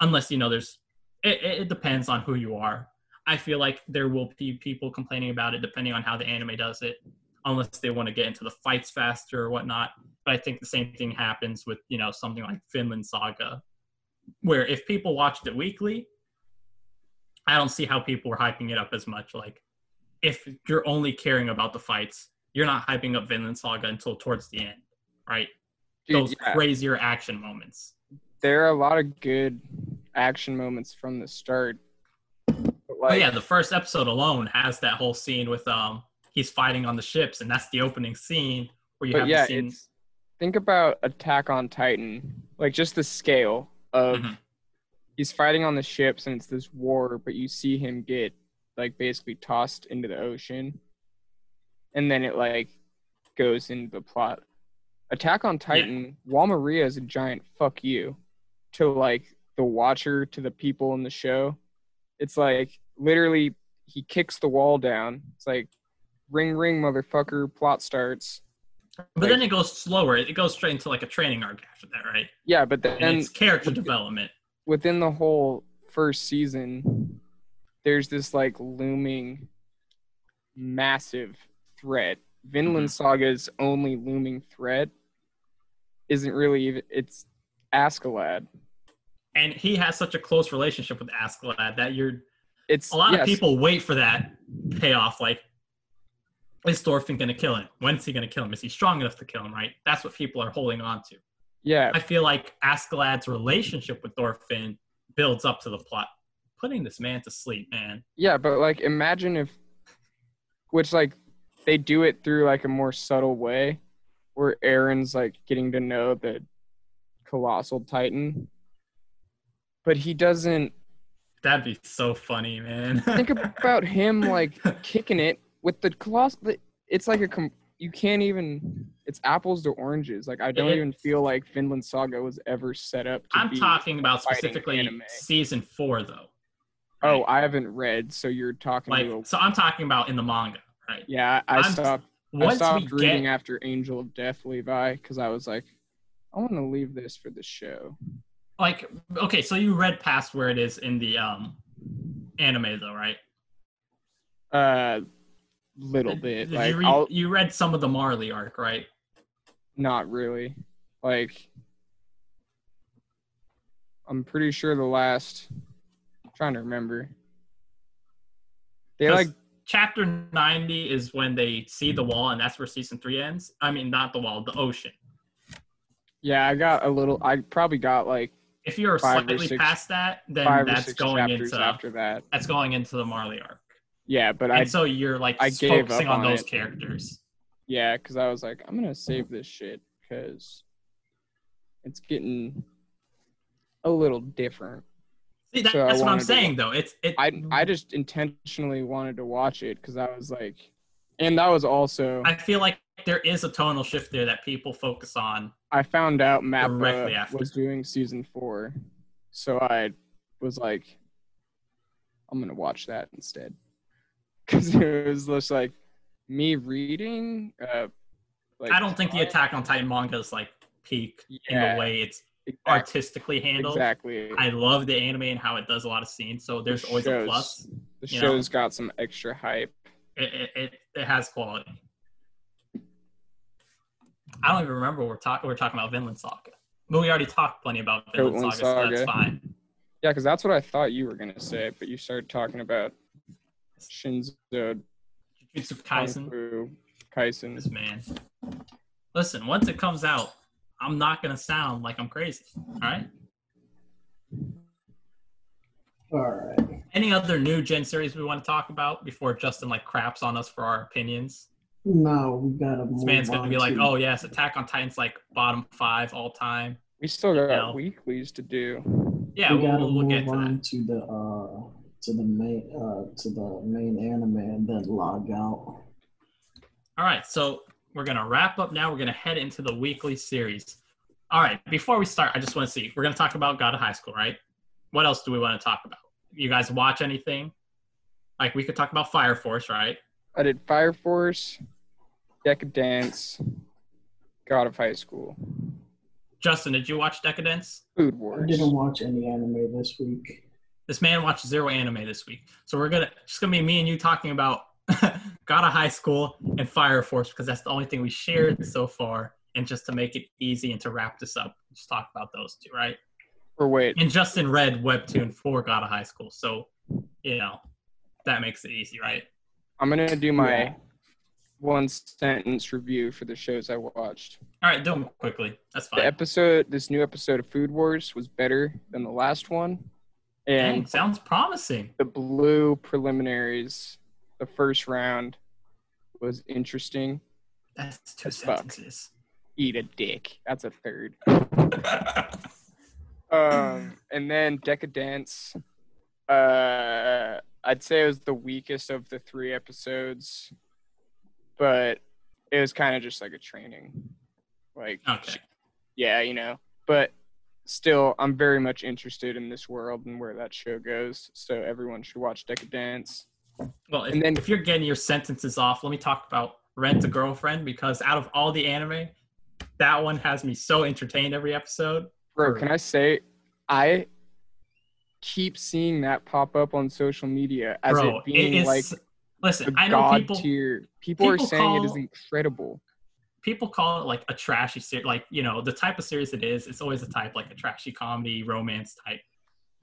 unless you know there's. It, it depends on who you are. I feel like there will be people complaining about it depending on how the anime does it, unless they want to get into the fights faster or whatnot. But I think the same thing happens with you know something like Vinland Saga, where if people watched it weekly, I don't see how people were hyping it up as much. Like, if you're only caring about the fights, you're not hyping up Vinland Saga until towards the end, right? Dude, Those yeah. crazier action moments. there are a lot of good action moments from the start. But, oh yeah, the first episode alone has that whole scene with um he's fighting on the ships, and that's the opening scene where you but have yeah, the scene. it's think about Attack on Titan, like just the scale of Mhm. he's fighting on the ships and it's this war, but you see him get like basically tossed into the ocean, and then it like goes into the plot. Attack on Titan, Wall Maria is a giant fuck you to like the watcher, to the people in the show. It's like literally he kicks the wall down. It's like ring ring motherfucker, plot starts. But then it goes slower. It goes straight into like a training arc after that, right? Yeah, but then And it's character with- development. within the whole first season, there's this like looming massive threat. Vinland Mhm. Saga's only looming threat isn't really even it's Askeladd. And he has such a close relationship with Askeladd that you're It's a lot yes, of people wait for that payoff. Like, is Thorfinn going to kill him? When's he going to kill him? Is he strong enough to kill him? Right. That's what people are holding on to. Yeah, I feel like Askeladd's relationship with Thorfinn builds up to the plot, putting this man to sleep, man. yeah, but like imagine if which like they do it through like a more subtle way where Eren's like getting to know the colossal titan. But he doesn't That'd be so funny, man. think <laughs> about him like <laughs> kicking it with the colossal. It's like a com- you can't even. It's apples to oranges. Like I don't even feel like Vinland Saga was ever set up. To I'm talking about specifically anime. season four, though. Oh. I haven't read, so you're talking. like a, so. I'm talking about in the manga, right? yeah, I I'm- stopped. I stopped we reading get after Angel of Death, Levi, because I was like, I want to leave this for the show. like, okay, so you read past where it is in the um anime, though, right? Uh, little bit. Did Like you, read, you read some of the Marley arc, right? not really. Like I'm pretty sure the last. I'm trying to remember. They like chapter 90 is when they see the wall, and that's where season three ends. I mean, not the wall, the ocean. yeah. I got a little. I probably got like If you're slightly six- past that, then that's going into after that. that's going into the Marley arc. Yeah, but and I so you're like I focusing on on those characters. yeah, because I was like, I'm gonna save this shit because it's getting a little different. See, that, So that's what I'm saying, though. It's it. I I just intentionally wanted to watch it because I was like, and that was also I feel like there is a tonal shift there that people focus on. I found out Mappa was doing season four, so I was like, I'm gonna watch that instead, <laughs> because it was just like me reading. Uh, like I don't think the Attack on Titan manga is like peak in the way it's exactly, artistically handled. exactly. I love the anime and how it does a lot of scenes. So there's always a plus. the you know. show's got some extra hype. It, it, it, has quality. I don't even remember we're talking. We're talking about Vinland Saga, but we already talked plenty about Vinland Vinland Saga, so that's fine. Yeah, because that's what I thought you were gonna say, but you started talking about Shinzo Jujutsu Kaisen. Kaisen. this man. Listen, once it comes out, I'm not gonna sound like I'm crazy. All right. All right. Any other new gen series we want to talk about before Justin like craps on us for our opinions? No, we gotta This man's gonna be like, to- "Oh yes, Attack on Titan's like bottom five all time." We still got know. weeklies to do. Yeah, we we'll, gotta we'll, we'll get move to on that. to the uh to the main uh to the main anime and then log out. All right, so we're gonna wrap up now. We're gonna head into the weekly series. All right, before we start, I just want to see. We're gonna talk about God of High School, right? What else do we want to talk about? You guys watch anything? Like we could talk about Fire Force, right? I did Fire Force, Decadence, God of High School, Justin, did you watch Decadence? Food Wars. I didn't watch any anime this week. This man watched zero anime this week, so we're gonna just gonna be me and you talking about <laughs> God of High School and Fire Force because that's the only thing we shared so far. And just to make it easy and to wrap this up, just talk about those two, right? Or wait, And Justin read Webtoon for God of High School, so you know that makes it easy, right? I'm gonna do my Yeah. one sentence review for the shows I watched. All right, do them quickly. That's fine The episode, this new episode of Food Wars, was better than the last one, Dang, and sounds promising. the blue preliminaries, the first round, was interesting. That's two As fuck. Eat a dick. That's a third. <laughs> Um, and then Decadence. Uh, I'd say it was the weakest of the three episodes, but it was kind of just like a training. Like, Okay. yeah, you know. But still, I'm very much interested in this world and where that show goes. So everyone should watch Decadence. Well, if, And then- if you're getting your sentences off, let me talk about Rent a Girlfriend because out of all the anime, that one has me so entertained every episode. Bro, can I say, I keep seeing that pop up on social media as Bro, it being it is. like listen, I know people tier. People, are people saying it is incredible. people call it like a trashy series, like you know the type of series it is. It's always a type like a trashy comedy, romance type.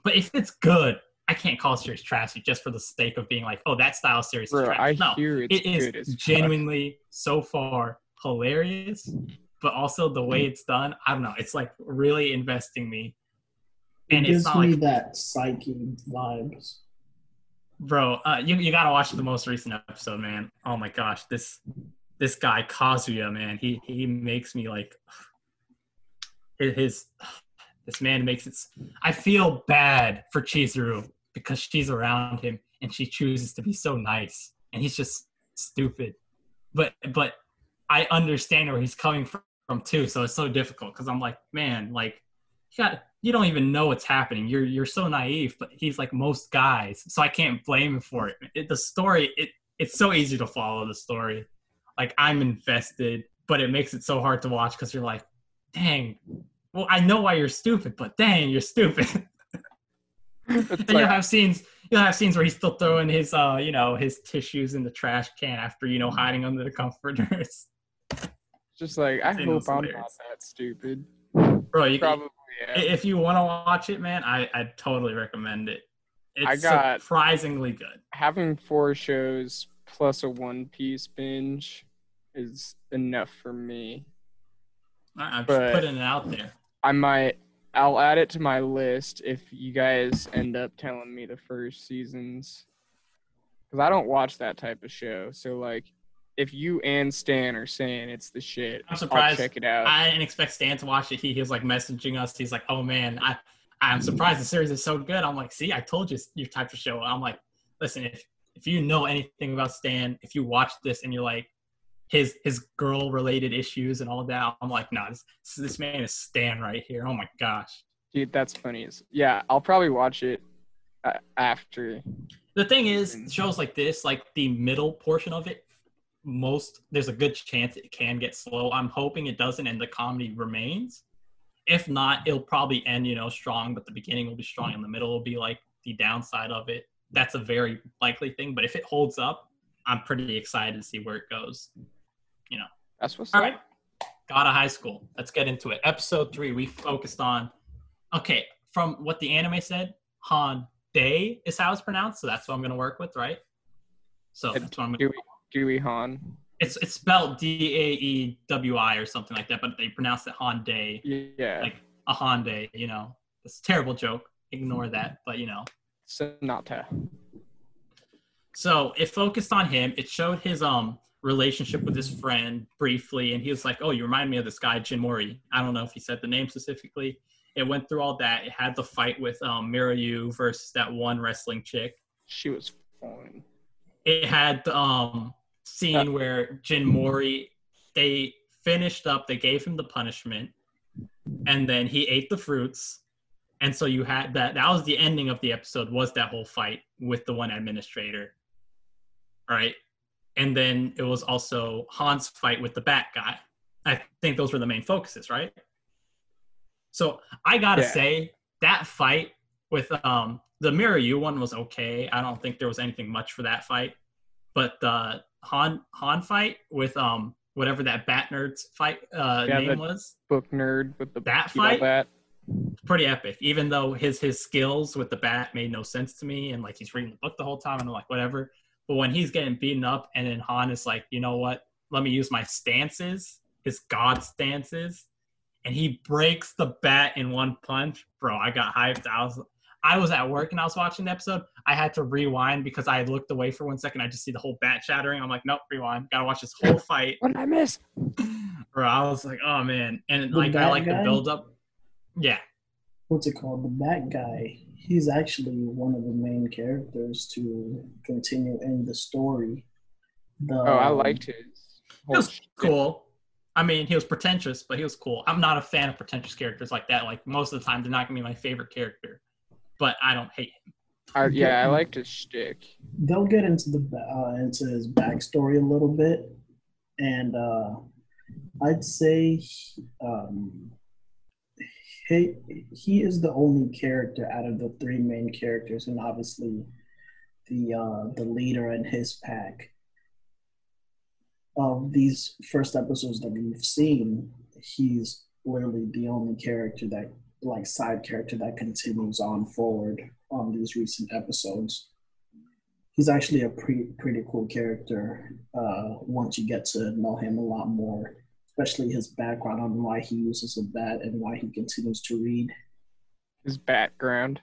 But if it's good, I can't call a series trashy just for the sake of being like, oh, that style series is Bro, trash. I no, hear it's it is good as fuck. genuinely so far hilarious, but also the way it's done, I don't know, it's like really investing me. It And it's gives not me like, that psyche vibes. bro, uh, you you gotta watch the most recent episode, man. Oh my gosh, this this guy Kazuya, man, he he makes me like <sighs> his, his <sighs> this man makes it. I feel bad for Chizuru because she's around him and she chooses to be so nice, and he's just stupid. But but I understand where he's coming from, too, so it's so difficult because I'm like, man, like you got you don't even know what's happening. You're you're so naive, but he's like most guys, so I can't blame him for it. it the story, it it's so easy to follow the story. Like I'm invested, but it makes it so hard to watch because you're like, dang. Well, I know why you're stupid, but dang, you're stupid. <laughs> And you'll have scenes you'll have scenes where he's still throwing his uh you know his tissues in the trash can after you know hiding under the comforters just like I hope I'm not that stupid. bro you Probably yeah. if you want to watch it man i i totally recommend it it's I got- surprisingly good Having four shows plus a One Piece binge is enough for me. I'm But- just putting it out there I might I'll add it to my list if you guys end up telling me the first seasons. Cuz I don't watch that type of show. So like if you and Stan are saying it's the shit, I'm surprised. I'll check it out. i didn't expect stan to watch it he, he was like messaging us he's like oh man i i'm surprised the series is so good i'm like see i told you it's your type of show i'm like listen if if you know anything about stan if you watch this and you're like his his girl related issues and all that. I'm like no this, this man is stan right here. Oh my gosh. Dude, that's funny. Yeah, I'll probably watch it uh, after. the thing is shows like this like the middle portion of it most there's a good chance it can get slow. I'm hoping it doesn't and the comedy remains. If not it'll probably end you know strong but the beginning will be strong and the middle will be like the downside of it. That's a very likely thing but if it holds up i'm pretty excited to see where it goes That's what's all right God of High School let's get into it episode three we focused on okay from what the anime said han day is how it's pronounced so that's what i'm going to work with right so that's what i'm going Dewey, Dewey Han. it's it's spelled d-a-e-w-i or something like that but they pronounce it han day Yeah. like a Hyundai, you know. It's a terrible joke. Ignore that, but you know. Sonata. So it focused on him. It showed his um relationship with his friend briefly, and he was like, "Oh, you remind me of this guy, Jin Mori." I don't know if he said the name specifically. It went through all that. It had the fight with um Mirayu versus that one wrestling chick. She was fine. It had the um scene where Jin Mori they finished up. They gave him the punishment, and then he ate the fruits. And so you had that. That was the ending of the episode. Was that whole fight with the one administrator? All right, and then it was also Han's fight with the bat guy. I think those were the main focuses, right? So I gotta Yeah. say that fight with um the Mirror U one was okay. I don't think there was anything much for that fight, but the Han Han fight with um whatever that bat nerd's fight uh, Yeah, name was Book nerd with the That fight? That. pretty epic. Even though his his skills with the bat made no sense to me, and like he's reading the book the whole time, and I'm like whatever. But when he's getting beaten up, and then Han is like, you know what? Let me use my stances, his god stances, and he breaks the bat in one punch, bro. I got hyped. I was I was at work and I was watching the episode. I had to rewind because I looked away for one second. I just see the whole bat shattering. I'm like, nope, rewind. Gotta watch this whole fight. What did I miss? Bro, I was like, oh man. And The like I like the build up. Yeah. What's it called? The Bat Guy. He's actually one of the main characters to continue in the story. The, Oh, I liked his. It was shit. cool. I mean, he was pretentious, but he was cool. I'm not a fan of pretentious characters like that. Like most of the time, they're not gonna be my favorite character, but I don't hate him. I, <laughs> yeah, I liked his shtick. They'll get into the ba- uh, into his backstory a little bit, and uh, I'd say um, he he is the only character out of the three main characters, and obviously the uh, the leader and his pack of these first episodes that we've seen. He's literally the only character that like side character that continues on forward on these recent episodes. He's actually a pretty pretty cool character uh, once you get to know him a lot more, especially his background on why he uses a bat and why he continues to read. His background.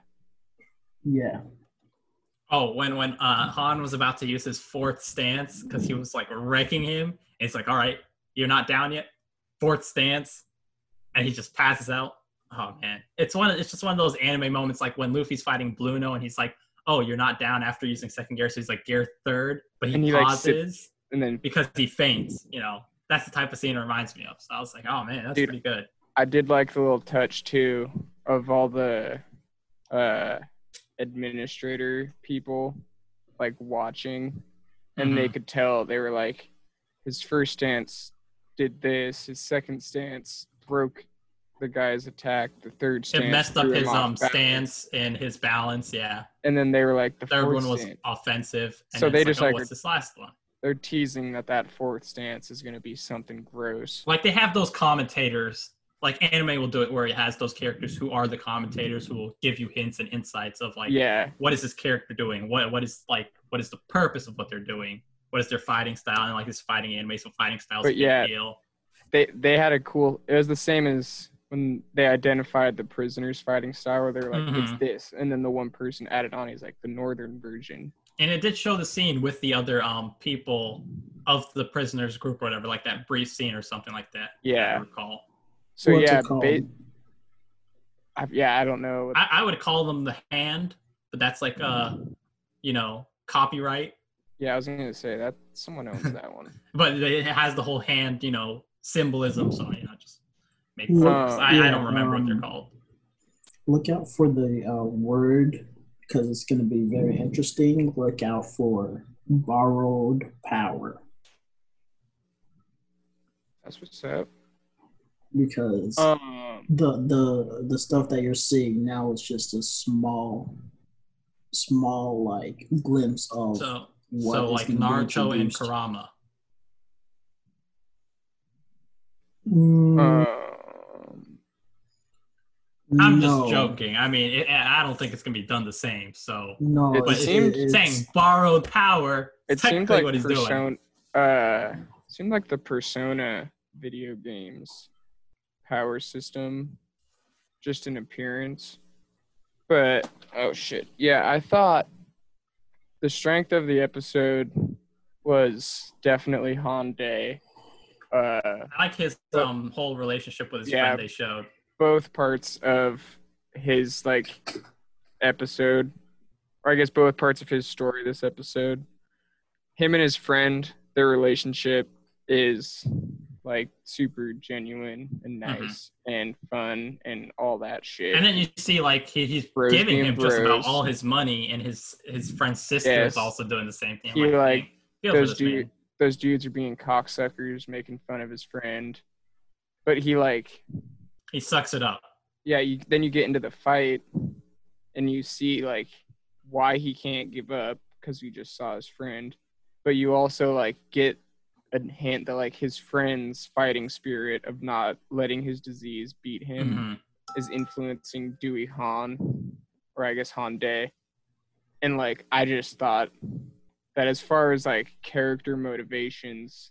Yeah, Oh, when when uh, Han was about to use his fourth stance because he was like wrecking him, and it's like, all right, you're not down yet. Fourth stance, and he just passes out. Oh man, it's one. It's just one of those anime moments, like when Luffy's fighting Blueno, and he's like, "Oh, you're not down after using second gear," so he's like gear third, but he, And he, like, pauses And then because he faints. You know, that's the type of scene it reminds me of. So I was like, "Oh man, that's Dude. pretty good." I did like the little touch too of all the uh administrator people like watching and they could tell they were like his first stance did this, his second stance broke the guy's attack, the third stance It messed up his um stance and his balance. Yeah, and then they were like the third one was stance. offensive. And So they just, like, oh, like, what's this last one? They're teasing that that fourth stance is going to be something gross. like they have those commentators like anime will do it where it has those characters who are the commentators who will give you hints and insights of like yeah, what is this character doing what what is like what is the purpose of what they're doing what is their fighting style and like this fighting anime so fighting styles But a big yeah, deal they they had a cool. It was the same as when they identified the prisoners fighting style, where they were like, Mhm. "It's this," and then the one person added on, he's like, "The northern version." And it did show the scene with the other um people of the prisoners group or whatever like that brief scene or something like that I Yeah. recall So What's yeah, ba- I, yeah, I don't know. I, I would call them the hand but that's like uh you know copyright yeah, I was gonna say that someone owns <laughs> that one. but it has the whole hand, you know, symbolism. So you know, just make. Uh, focus. I, I don't remember what they're um, called. look out for the uh, word because it's going to be very interesting. Look out for borrowed power That's what's up. because Um, the the the stuff that you're seeing now is just a small small like glimpse of So, what so is like Naruto and introduced. Kurama. Mm, um, I'm no, just joking. I mean, it, I don't think it's gonna be done the same. So, No, It but it's- seemed- it's- saying borrowed power. it seemed technically like what he's persona. doing. Uh, seemed like the Persona video games power system, just an appearance. But oh shit, yeah, I thought the strength of the episode was definitely Hyundai. Uh, I like his But- um whole relationship with his Yeah. friend they showed. Both parts of his like episode or i guess both parts of his story this episode. Him and his friend their relationship is like super genuine and mm-hmm. nice and fun and all that shit. And then you see like he, he's Bros giving him just about all his money, and his his friend's sister Yes. is also doing the same thing. He, like, "Dang, feel those dude- those dudes are being cocksuckers making fun of his friend. But he like He sucks it up. yeah, you, then you get into the fight and you see like why he can't give up because you just saw his friend, but you also like get a hint that like his friend's fighting spirit of not letting his disease beat him Mhm. is influencing Dewey Han, or I guess Han Day, and like I just thought that as far as like character motivations,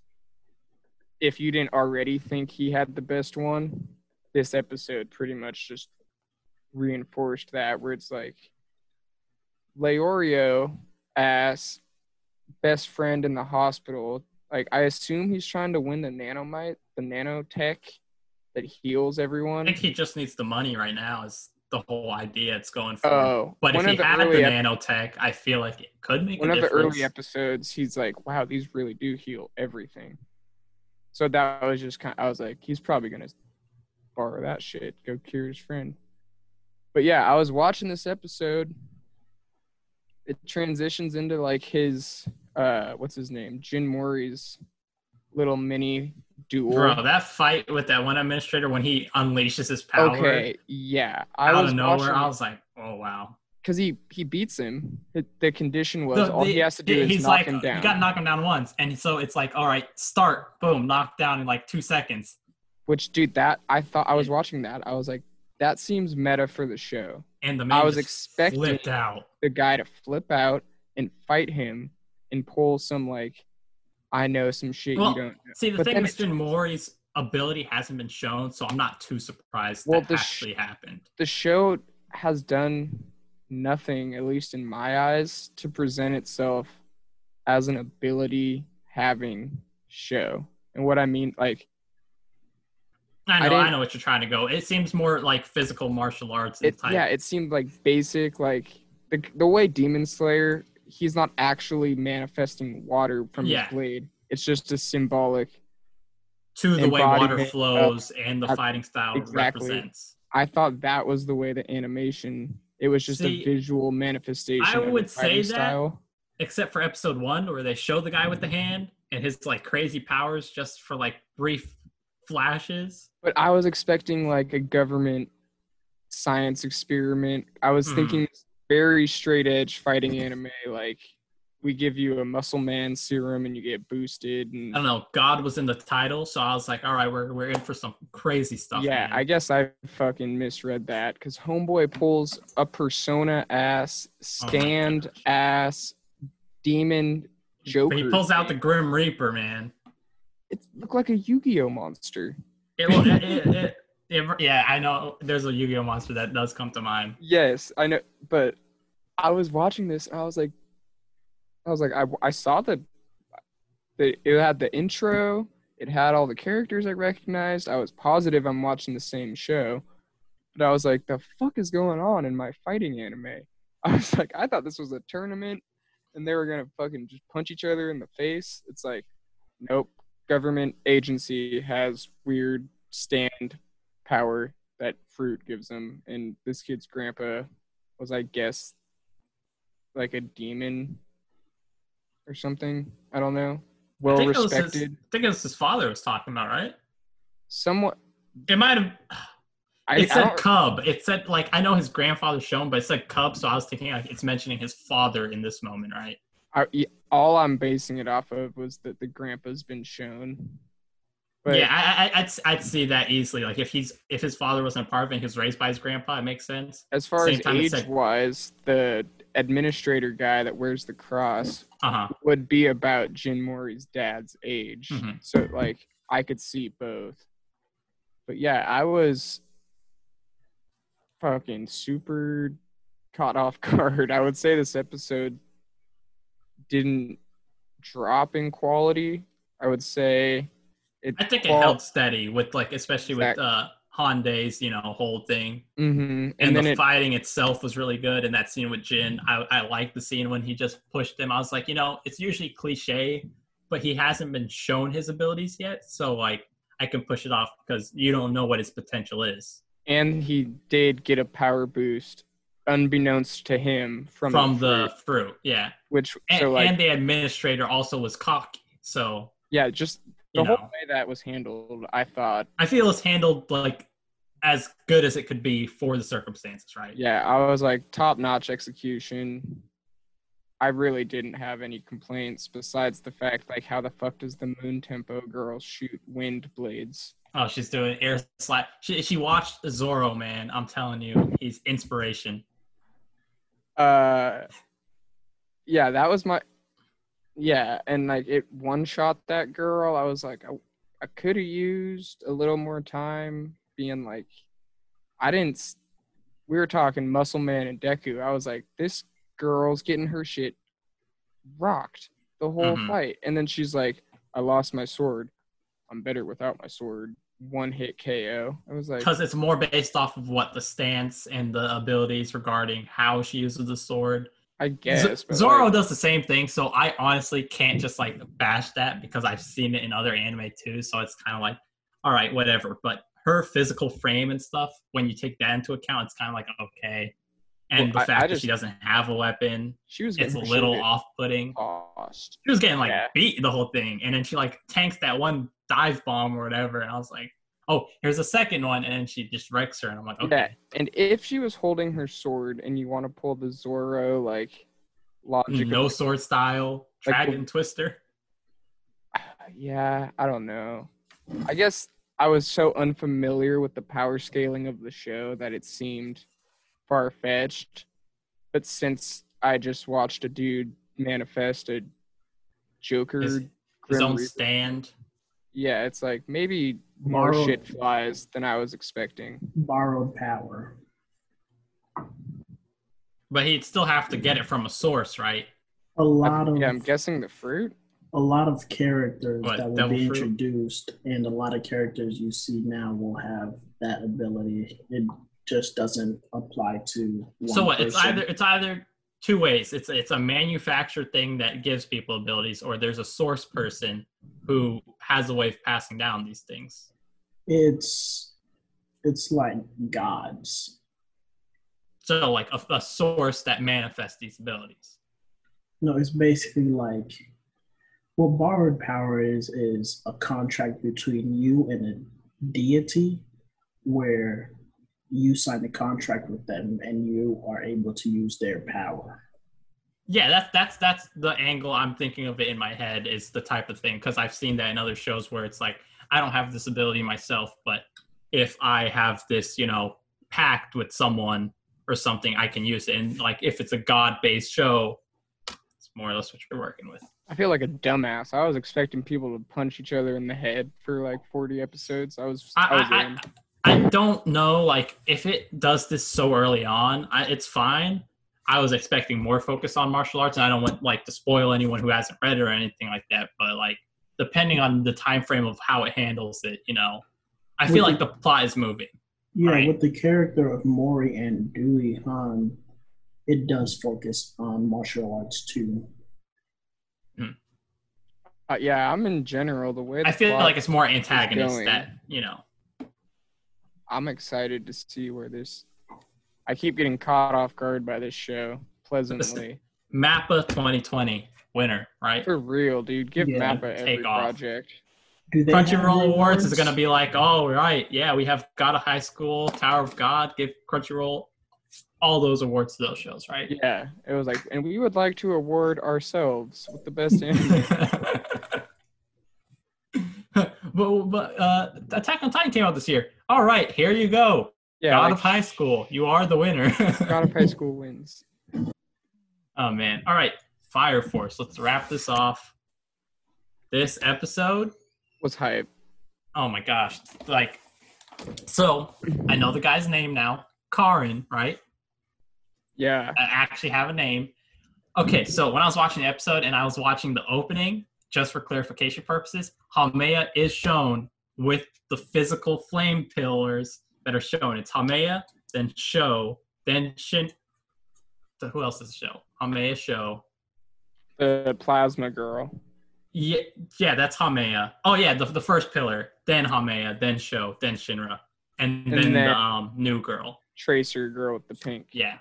if you didn't already think he had the best one, this episode pretty much just reinforced that where it's like Leorio as best friend in the hospital. Like I assume he's trying to win the nanomite, the nanotech that heals everyone. I think he just needs the money right now. Is the whole idea it's going for. Oh, but if he the had the early ep- nanotech, I feel like it could make one of the early episodes, he's like, "Wow, these really do heal everything." So that was just kind. Of, I was like, he's probably gonna borrow that shit, go cure his friend. But yeah, I was watching this episode. It transitions into like his uh, what's his name, Jin Mori's little mini duel. Bro, that fight with that one administrator when he unleashes his power Okay, yeah, I out was of nowhere, watching I was like, oh wow. because he he beats him. The, condition was The- all the- he has to do is knock like, him down. You got to knock him down once, and so it's like, all right, start, boom, knocked down in like two seconds. Which, dude, that I thought I was watching that. I was like, that seems meta for the show. And the man I was expecting- flipped out. The guy to flip out and fight him and pull some like, I know some shit Well, you don't. know. See, the But thing then with it- Jin Mori's ability hasn't been shown, so I'm not too surprised Well, that the sh- actually happened. The show has done nothing, at least in my eyes, to present itself as an ability having show. And what I mean, like, I I know, I, didn't- know what you're trying to go. It seems more like physical martial arts it, type. yeah, it seemed like basic, like the the way Demon Slayer, he's not actually manifesting water from Yeah. his blade. It's just a symbolic. to the way water flows and the fighting style exactly. represents. I thought that was the way the animation. It was just See, a visual manifestation. I of the would say that- style. Except for episode one, where they show the guy with the hand and his like crazy powers just for like brief flashes. But I was expecting like a government science experiment. I was Mhm. thinking very straight edge fighting anime, like we give you a muscle man serum and you get boosted and I don't know. God was in the title, so I was like, all right, we're we're in for some crazy stuff. yeah, man. I guess I fucking misread that because Homeboy pulls a persona ass, Oh stand gosh. ass, demon Joker. But he pulls out the. Grim Reaper, man. It looked like a Yu-Gi-Oh monster. It, it, it, it, it- yeah, I know. There's a Yu-Gi-Oh monster that does come to mind. Yes, I know, but I was watching this and I was like, I was like, I, I saw the, the, it had the intro, it had all the characters I recognized. I was positive I'm watching the same show, but I was like, the fuck is going on in my fighting anime? <laughs> I was like, I thought this was a tournament and they were gonna fucking just punch each other in the face. It's like, nope, government agency has weird stand power that fruit gives them and this kid's grandpa was, I guess, like a demon or something. I don't know. I Well it was his, respected, I think it was his father was talking about, right? somewhat. It might have. I, It said Cub. It said like I know his grandfather's shown, but it said Cub, so I was thinking like it's mentioning his father in this moment, right? I, all I'm basing it off of was that the grandpa's been shown. But yeah, I, I, I'd I'd see that easily. Like if he's if his father wasn't a part of it, and he was raised by his grandpa, it makes sense. as far same as age said- wise, the administrator guy that wears the cross Uh huh. would be about Jin Mori's dad's age. Mhm. So like I could see both. But yeah, I was fucking super caught off <laughs> guard. I would say this episode didn't drop in quality. I would say it I think it held steady with like especially with Exact- uh Hyundai's you know whole thing. Mhm. And, And, the it fighting itself was really good. And that scene with Jin, I, I like the scene when he just pushed him. I was like, you know, it's usually cliche, but he hasn't been shown his abilities yet. So like I can push it off because you don't know what his potential is and he did get a power boost unbeknownst to him from, from the, the fruit, fruit. Yeah. which And, so like and the administrator also was cocky. So, yeah, just the know, way that was handled, I thought I feel it's handled like as good as it could be for the circumstances, right? Yeah, I was like top notch execution. I really didn't have any complaints besides the fact like how the fuck does the moon tempo girl shoot wind blades? Oh, she's doing air slap. She, she watched Zoro, man. I'm telling you, he's inspiration. Uh yeah, that was my yeah, and like it one shot that girl. I was like I, I could have used a little more time being like I didn't we were talking Muscle Man and Deku. I was like this girl's getting her shit rocked the whole Mhm. fight. And then she's like I lost my sword. I'm better without my sword. One hit KO. I was like Because it's more based off of what the stance and the abilities regarding how she uses the sword I guess. Z- Zoro like, does the same thing, so I honestly can't just like bash that because I've seen it in other anime too. So it's kind of like, all right, whatever. But her physical frame and stuff, when you take that into account, it's kind of like okay. And Well, the I- fact I that she doesn't have a weapon, she was it's a little off-putting. Lost. She was getting like Yeah. beat the whole thing, and then she like tanks that one dive bomb or whatever, and I was like, oh, here's a second one, and then she just wrecks her, and I'm like, okay. Yeah, and if she was holding her sword and you want to pull the Zoro like logic, No sword style, Like, dragon twister. <sighs> yeah, I don't know. I guess I was so unfamiliar with the power scaling of the show that it seemed far fetched. But since I just watched a dude manifest a Joker, His- His own Reaper- stand. Yeah, it's like maybe more Borrowed- shit flies than I was expecting. Borrowed power. But he'd still have to get it from a source, right? A lot of yeah, I'm guessing the fruit. a lot of characters What, that will devil be fruit? introduced, and a lot of characters you see now will have that ability. It just doesn't apply to. One so what? It's either it's either two ways. It's it's a manufactured thing that gives people abilities, or there's a source person who has a way of passing down these things. it's it's like gods. So like a, a source that manifests these abilities. No, it's basically like what borrowed power is is a contract between you and a deity where you sign a contract with them and you are able to use their power. Yeah, that's that's that's the angle I'm thinking of it in my head is the type of thing because I've seen that in other shows where it's like I don't have this ability myself, but if I have this, you know, pact with someone or something, I can use it. And like if it's a god-based show, it's more or less what you're working with. I feel like a dumbass. I was expecting people to punch each other in the head for like 40 episodes. I was, I, was I, in. I, I don't know, like if it does this so early on, I, it's fine. I was expecting more focus on martial arts, and I don't want like to spoil anyone who hasn't read it or anything like that. But like, depending on the time frame of how it handles it, you know, I feel Would like the plot is moving. Yeah, Right. with the character of Mori and Daewi Han, it does focus on martial arts too. Uh, yeah, I'm in general the way. I feel plot- like it's more antagonist that you know. I'm excited to see where this. I keep getting caught off guard by this show pleasantly. Mappa 2020 winner, right? For real, dude. Give Yeah, Mappa every off. project. Do they have Crunchyroll Awards is going to be like, oh, right, yeah, we have God of High School, Tower of God, give Crunchyroll all those awards to those shows, right? Yeah, it was like, and we would like to award ourselves with the best <laughs> anime. <laughs> but but uh, Attack on Titan came out this year. All right, here you go. Yeah, God like, of High School, you are the winner. <laughs> God of High School <laughs> wins. oh man. All right, Fire Force. Let's wrap this off. This episode Was hype. Oh my gosh. Like, so I know the guy's name now. Karin, right? Yeah, I actually have a name. Okay, so when I was watching the episode and I was watching the opening, just for clarification purposes, Haumea is shown with the physical flame pillars that are shown. It's Haumea, then Sho, then Shin. So who else is Sho? Haumea, Sho. the plasma girl. Yeah, yeah, that's Haumea. Oh yeah, the, the first pillar, then Haumea, then Sho, then Shinra, and, And then, then- the um, new girl. Tracer girl with the pink. Yeah,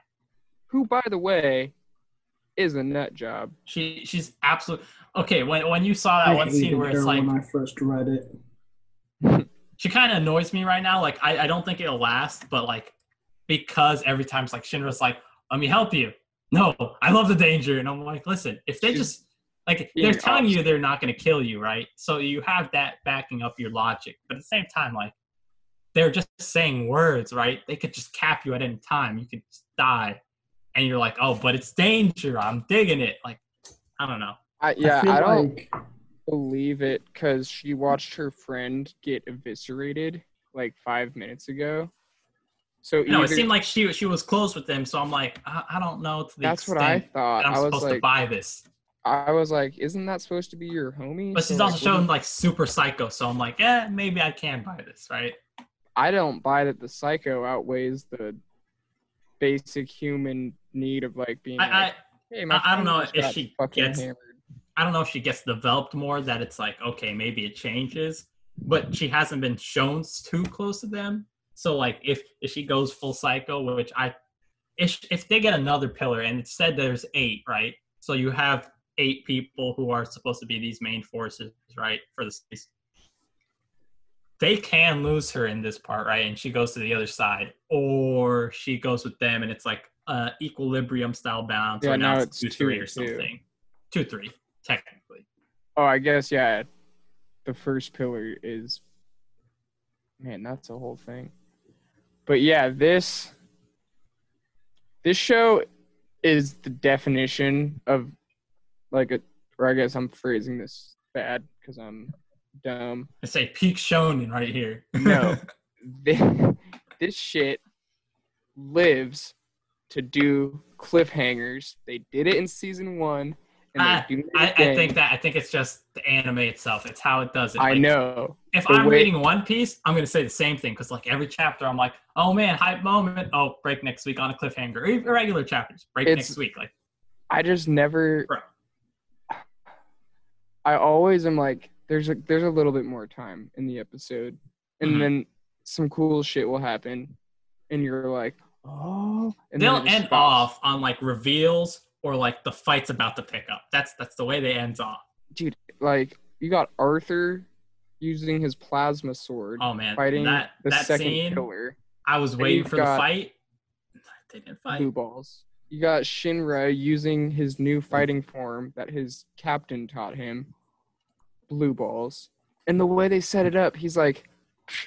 Who, by the way, is a nut job. she she's absolute. Okay, when when you saw that I one scene where it's like when I first read it. <laughs> she kind of annoys me right now. Like I, I don't think it'll last, but like because every time it's like Shinra's like, "Let me help you." No, I love the danger, and I'm like, listen, if they She's just like they're telling you they're not going to kill you, right? So you have that backing up your logic, but at the same time, like they're just saying words, right? They could just cap you at any time. You could just die, and you're like, "Oh, but it's danger. I'm digging it." Like I don't know. I, yeah, feel I, don't like believe it because she watched her friend get eviscerated like five minutes ago. So No, it seemed like she she was close with them, so I'm like, I, I don't know to the that's what I thought. I'm I was supposed to like, buy this. I was like, isn't that supposed to be your homie? But she's like, also what shown like super psycho, so I'm like, eh, maybe I can buy this, right? I don't buy that the psycho outweighs the basic human need of like being. I, I like, Hey, my I- I don't know if she gets- hammered. I don't know if she gets developed more that it's like okay maybe it changes, but she hasn't been shown too close to them. So like if if she goes full psycho, which I if if they get another pillar and it said there's eight right, so you have eight people who are supposed to be these main forces right for the series. They can lose her in this part right, and she goes to the other side, or she goes with them and it's like uh equilibrium style balance. Yeah, or now now it's it's two three or something. Two three technically. Oh, I guess yeah. The first pillar is man, that's a whole thing. But yeah, this this show is the definition of like a or I guess I'm phrasing this bad because I'm dumb. I say peak shonen right here. No. <laughs> This, this shit lives to do cliffhangers. They did it in season one, and they do it I, I think that I think it's just the anime itself. It's how it does it. I know. If The I'm way- reading One Piece, I'm gonna say the same thing because like every chapter, I'm like, oh man, hype moment. Oh, break next week on a cliffhanger. Or even regular chapters, break It's- next week. Like, I just never. Bro. I always am like, there's a there's a little bit more time in the episode, and Mhm. then some cool shit will happen, and you're like, oh, and they'll end stops. off on like reveals or like the fight's about to pick up. That's that's the way they ends off. dude. Like you got Arthur using his plasma sword, Oh man, fighting that the that second scene. pillar, I was waiting for the fight. They didn't fight. blue balls. You got Shinra using his new fighting form that his captain taught him, blue balls. And the way they set it up, he's like,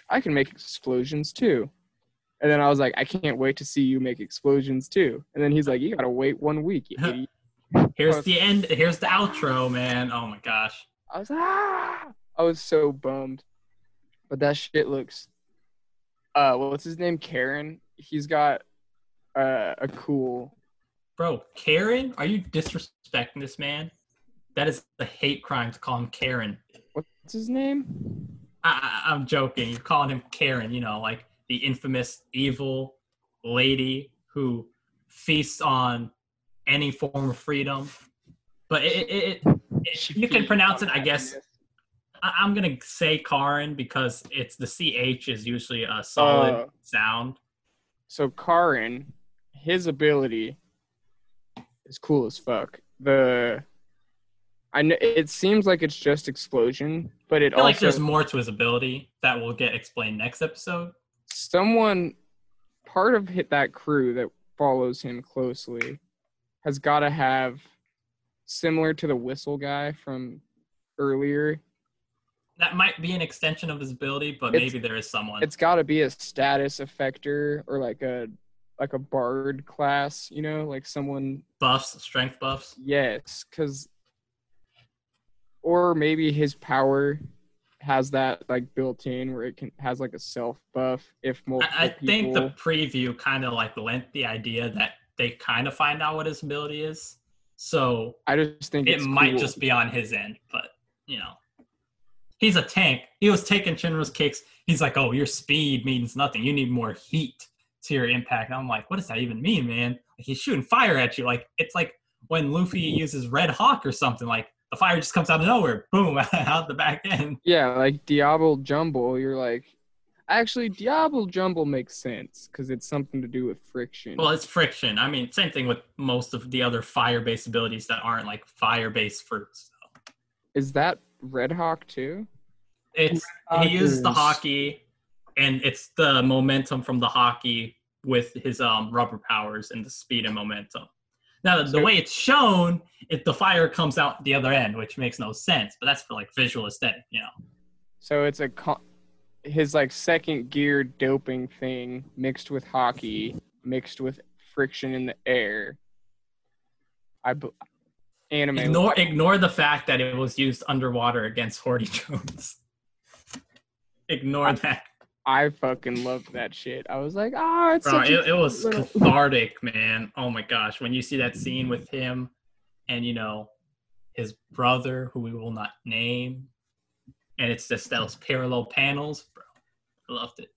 I can make explosions too. And then I was like, I can't wait to see you make explosions too. And then he's like, You gotta wait one week, you <laughs> idiot. Here's was- the end. Here's the outro, man. Oh my gosh. I was ah! I was so bummed. But that shit looks uh what's his name? Karen. He's got uh, a cool Bro, Karen? Are you disrespecting this man? That is a hate crime to call him Karen. what's his name? I, I, I'm joking. You're calling him Karen, you know, like the infamous evil lady who feasts on any form of freedom. But it, it, it, it you can pronounce it, I guess. I, I'm gonna say Karin because it's the ch is usually a solid Uh, sound. So Karin, his ability is cool as fuck. The I know it seems like it's just explosion, but it I feel like also there's more to his ability that will get explained next episode. Someone part of hit that crew that follows him closely has got to have similar to the whistle guy from earlier. That might be an extension of his ability, but It's- maybe there is someone. It's got to be a status effector or like a like a bard class, you know, like someone buffs, strength buffs. Yes, because, or maybe his power has that like built in where it can has like a self buff if multiple I, I think the preview kind of like lent the idea that they kind of find out what his ability is. So I just think it might cool. just be on his end, but you know, he's a tank. He was taking Shinra's kicks. He's like, "Oh, your speed means nothing. You need more heat to your impact." And I'm like, "What does that even mean, man?" Like he's shooting fire at you. Like it's like when Luffy mm-hmm. uses Red Hawk or something. Like the fire just comes out of nowhere, boom, <laughs> out the back end. yeah, like Diable Jambe. You're like, actually, Diable Jambe makes sense because it's something to do with friction. Well, it's friction. I mean, same thing with most of the other fire-based abilities that aren't like fire-based fruits. Is that Red Hawk too? It's he uses the Haki, and it's the momentum from the Haki with his um rubber powers and the speed and momentum. Now, the So- way it's shown, it the fire comes out the other end, which makes no sense. But that's for like visual aesthetic, you know. So it's a co- his like second gear doping thing mixed with Haki, mixed with friction in the air. I b- anime. Ignore ignore the fact that it was used underwater against Hody <laughs> Jones. ignore that. I fucking loved that shit. I was like, ah, it's Bro, such a it, it was little- <laughs> cathartic, man. Oh my gosh. When you see that scene with him and, you know, his brother, who we will not name, and it's just those parallel panels, bro. I loved it.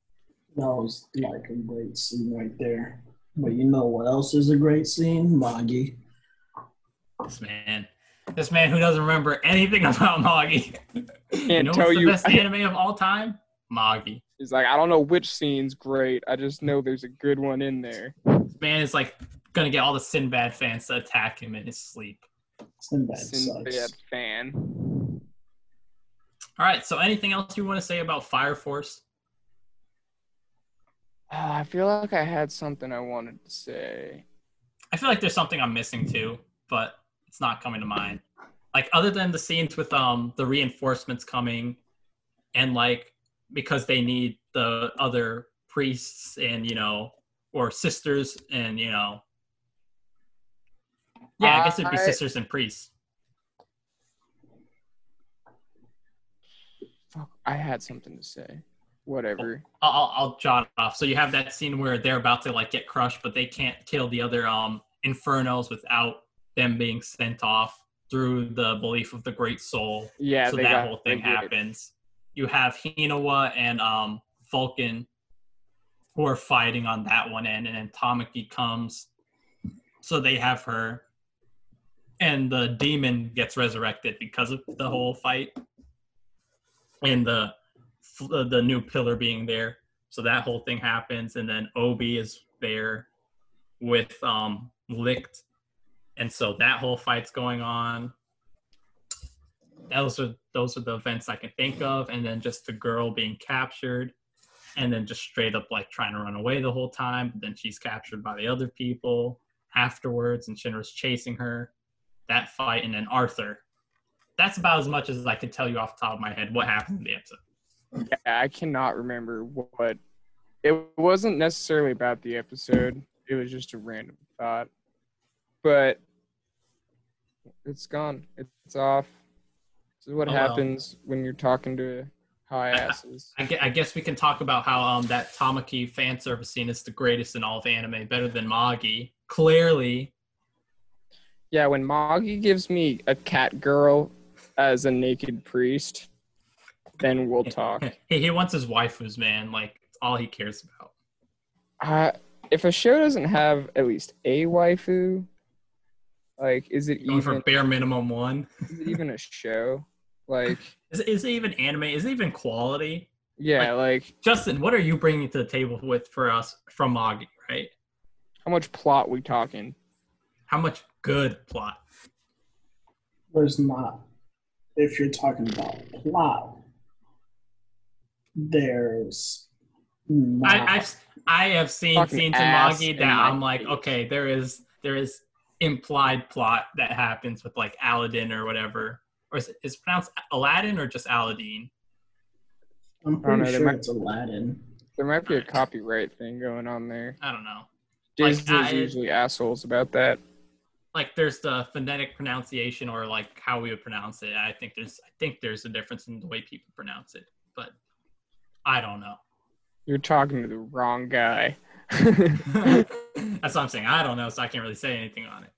That was like a great scene right there. But you know what else is a great scene? Magi. This man, this man who doesn't remember anything <laughs> about Magi. <laughs> you Can't know tell what's the you. best anime of all time? Magi. He's like, I don't know which scene's great. I just know there's a good one in there. This man is like gonna get all the Sinbad fans to attack him in his sleep. Sinbad Sinbad sucks. fan. All right. So, anything else you want to say about Fire Force? Uh, I feel like I had something I wanted to say. I feel like there's something I'm missing too, but it's not coming to mind. Like other than the scenes with um the reinforcements coming, and like because they need the other priests and you know or sisters and you know. Yeah, I guess it'd be I- sisters and priests. Fuck, I had something to say. Whatever. I'll, I'll, I'll jot it off. So you have that scene where they're about to like get crushed, but they can't kill the other um infernos without them being sent off through the belief of the great soul. Yeah, so that got whole thing they did. happens. You have Hinawa and um Vulcan who are fighting on that one end, and then Tamaki comes, so they have her, and the demon gets resurrected because of the whole fight, and the the new pillar being there. So that whole thing happens, and then Obi is there with um Licht, and so that whole fight's going on. Those are those are the events I can think of, and then just the girl being captured, and then just straight up like trying to run away the whole time. But then she's captured by the other people afterwards, and Shinra's chasing her. That fight, and then Arthur. That's about as much as I can tell you off the top of my head what happened in the episode. Yeah, I cannot remember what. It wasn't necessarily about the episode. It was just a random thought. But it's gone. It's off. This is what Oh, well. happens when you're talking to high asses. I gue- I guess we can talk about how um that Tamaki fan service scene is the greatest in all of anime, better than Magi. Clearly, Yeah, when Magi gives me a cat girl as a naked priest, then we'll talk. <laughs> he, he wants his waifus, man. Like it's all he cares about. Uh, if a show doesn't have at least a waifu, like, is it Going for bare minimum one. is it even a show? Like, <laughs> Is it, is it even anime? Is it even quality? yeah, like Justin, what are you bringing to the table with for us from Magi? Right? how much plot we talking? How much good plot? There's not. If you're talking about plot, there's not. I, I've I have seen Fucking scenes in ass Magi that I'm like, face. okay, there is there is implied plot that happens with like Aladdin or whatever, or is it is it pronounced Aladdin or just Aladdin? I'm pretty know, there sure might- it's Aladdin. There might be a copyright thing going on there. I don't know. Like, Disney's I- usually assholes about that. Like there's the phonetic pronunciation or like how we would pronounce it. I think there's I think there's a difference in the way people pronounce it, but I don't know. You're talking to the wrong guy. <laughs> <laughs> That's what I'm saying. I don't know, so I can't really say anything on it.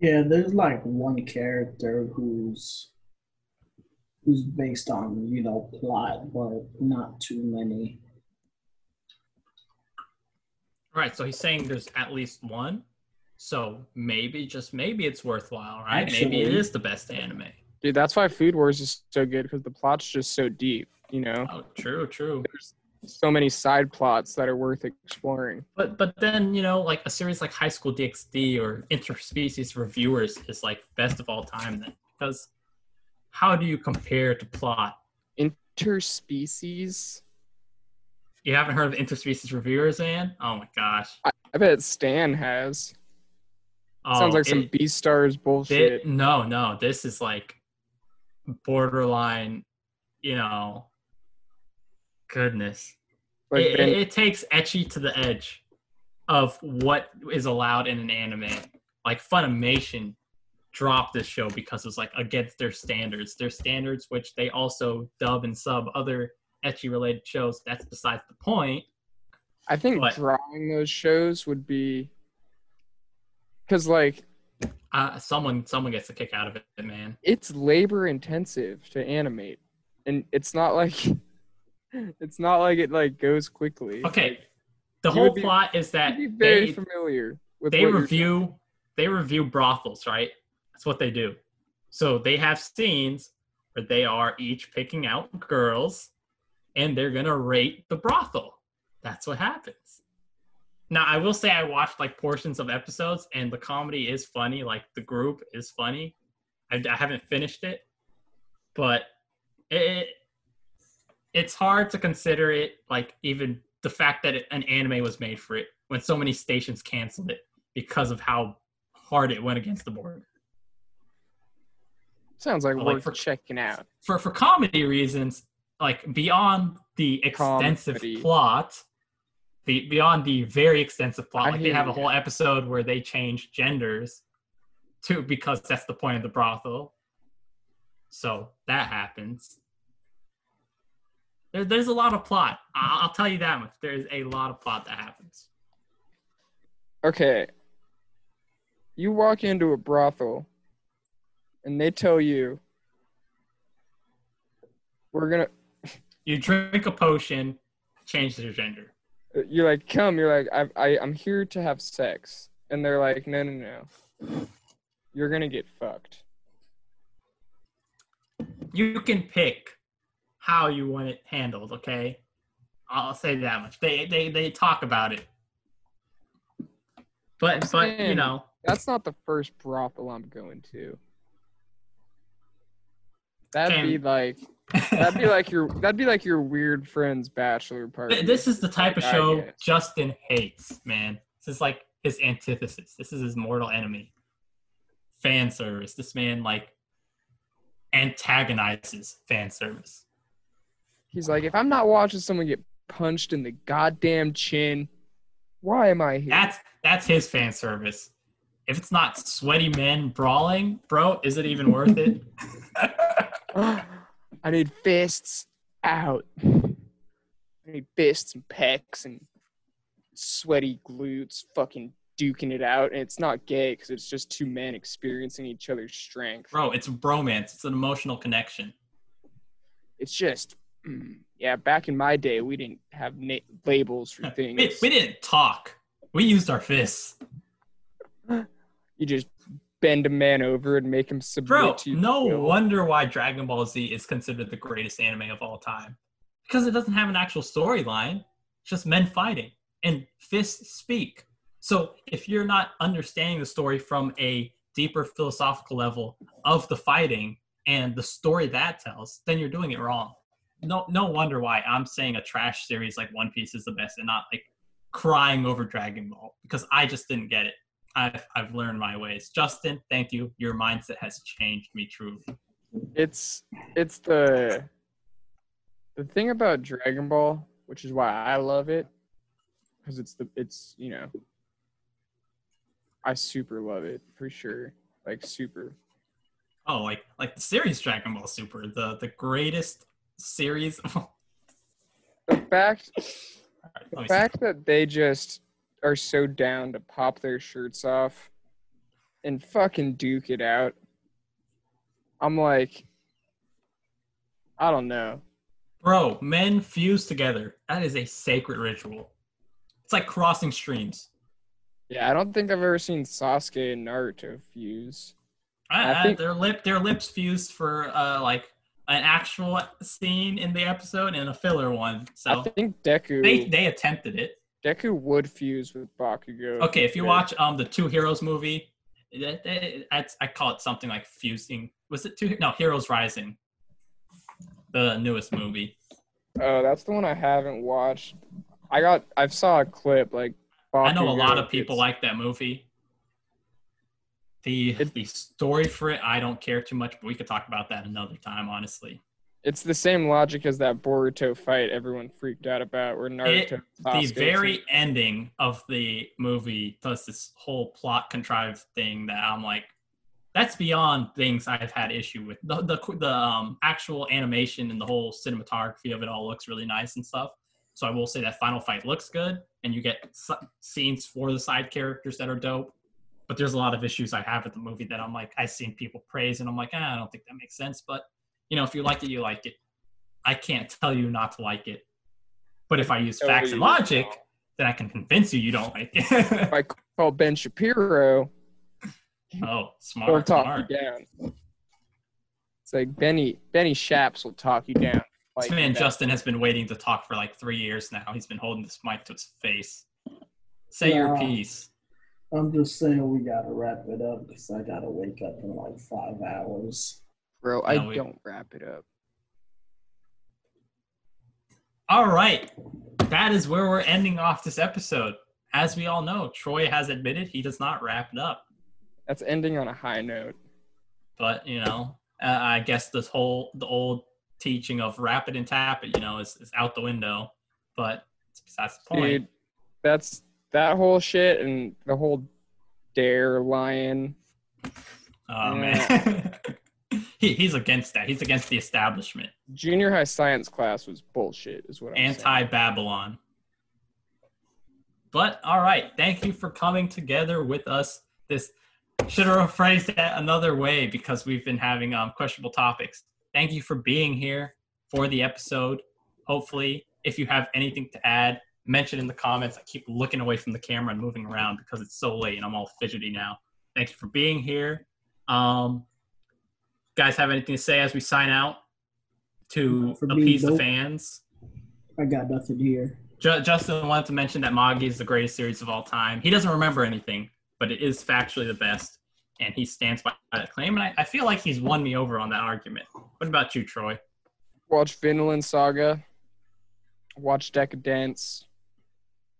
Yeah, there's like one character who's who's based on you know plot, but not too many. Right. So he's saying there's at least one. So maybe, just maybe, it's worthwhile, right? maybe it is the best anime. Dude, that's why Food Wars is so good because the plot's just so deep. You know, Oh, true, true. there's so many side plots that are worth exploring. But but then you know, like a series like High School DxD or Interspecies Reviewers is like best of all time then because how do you compare to plot? Interspecies. You haven't heard of Interspecies Reviewers, Ann? Oh my gosh. I bet Stan has. Oh, Sounds like some it- B stars bullshit. Thi- no, no, this is like borderline, you know. Goodness, like it, Ben- it, it takes ecchi to the edge of what is allowed in an anime. Like Funimation dropped this show because it's like against their standards. Their standards, which they also dub and sub other ecchi related shows. That's besides the point. I think What? drawing those shows would be because like Uh, someone, someone gets a kick out of it, man. it's labor intensive to animate, and it's not like <laughs> it's not like it like goes quickly. Okay, the You whole be- plot is that they familiar with they review they review brothels, right? That's what they do. So they have scenes where they are each picking out girls and they're going to rate the brothel. That's what happens. Now, I will say I watched like portions of episodes and the comedy is funny. Like the group is funny. I, I haven't finished it, but it it's hard to consider it like even the fact that it, an anime was made for it when so many stations canceled it because of how hard it went against the board. Sounds like Like worth for- checking out. For for comedy reasons, like beyond the extensive Comedy. plot, the beyond the very extensive plot, I like they have a whole episode where they change genders to because that's the point of the brothel. So that happens. There, there's a lot of plot. I'll, I'll tell you that much. There's a lot of plot that happens. Okay. You walk into a brothel and they tell you we're gonna <laughs> You drink a potion, change their gender. you're like come you're like I, I i'm here to have sex and they're like no no no you're gonna get fucked You can pick how you want it handled. Okay, I'll say that much. They they they talk about it, but but you know that's not the first brothel i'm going to that'd be like that'd be like your that'd be like your weird friend's bachelor party This is the type of show. Justin hates, man. This is like his antithesis. This is his mortal enemy. Fan service. This man like antagonizes fan service. He's like if i'm not watching someone get punched in the goddamn chin why am i here That's that's his fan service. If it's not sweaty men brawling, bro, is it even worth it? <laughs> <laughs> I need fists out. I need fists and pecs and sweaty glutes fucking duking it out. And it's not gay because it's just two men experiencing each other's strength. bro, it's a bromance. It's an emotional connection. It's just, Mm. yeah, back in my day, we didn't have na- labels for <laughs> things. We, we didn't talk. We used our fists. You just bend a man over and make him submit Bro, to your no wonder why Dragon Ball Z is considered the greatest anime of all time. Because it doesn't have an actual storyline. It's just men fighting and fists speak. So if you're not understanding the story from a deeper philosophical level of the fighting and the story that tells, then you're doing it wrong. No no wonder why I'm saying a trash series like One Piece is the best and not like crying over Dragon Ball because I just didn't get it. I've I've learned my ways. Justin, thank you. Your mindset has changed me truly. it's it's the the thing about Dragon Ball, which is why I love it, because it's the it's you know I super love it for sure, like super. Oh, like like the series Dragon Ball Super, the the greatest series. <laughs> The fact Let the see. fact that they just are so down to pop their shirts off and fucking duke it out. I'm like, I don't know. Bro, men fuse together. That is a sacred ritual. It's like crossing streams. Yeah, I don't think I've ever seen Sasuke and Naruto fuse. I, I I- think- their lip their lips fused for uh like an actual scene in the episode and a filler one. So I think Deku they they attempted it. Deku would fuse with Bakugo. Okay, if you watch um the Two Heroes movie, that- that- that's- I call it something like fusing. Was it two? No, Heroes Rising, the newest movie. Oh, that's the one I haven't watched. I got I saw a clip like I know a lot of people gets- like that movie. The It- the story for it, I don't care too much, but we could talk about that another time. Honestly, it's the same logic as that Boruto fight everyone freaked out about where Naruto the Sasuke very ending of the movie does this whole plot contrived thing that I'm like, that's beyond things I've had issue with. The the the um, actual animation and the whole cinematography of it all looks really nice and stuff. So I will say that final fight looks good, and you get scenes for the side characters that are dope. But there's a lot of issues I have with the movie that I'm like, I've seen people praise, and I'm like, ah, I don't think that makes sense. But you know, if you like it, you like it. I can't tell you not to like it. But if I use Tell facts and logic, then I can convince you you don't like it. if I <laughs> call Ben Shapiro, Oh, smart. Or talk smart. you down. It's like Benny Benny Shaps will talk you down. This man that. Justin has been waiting to talk for like three years now. He's been holding this mic to his face. Say your piece. I'm just saying we gotta wrap it up because I gotta wake up in like five hours. Bro, I No, we- don't wrap it up. All right. That is where we're ending off this episode. As we all know, Troy has admitted he does not wrap it up. That's ending on a high note. But, you know, uh, I guess this whole, the old teaching of wrap it and tap it, you know, is, is out the window. But it's besides the point. Dude, that's that whole shit and the whole dare lion. oh, man. <laughs> he, he's against that. He's against the establishment. Junior high science class was bullshit, is what I'm anti Babylon. But all right, thank you for coming together with us. This should have phrased that another way because we've been having um, questionable topics. Thank you for being here for the episode. Hopefully, if you have anything to add, mention in the comments. I keep looking away from the camera and moving around because it's so late and I'm all fidgety now. Thank you for being here. Um, guys, have anything to say as we sign out to For being appease the fans? I got nothing here. Ju- Justin wanted to mention that Magi is the greatest series of all time. He doesn't remember anything, but it is factually the best, and he stands by that claim. And I, I feel like he's won me over on that argument. What about you, Troy? Watch Vinland Saga. Watch Deca-Dence.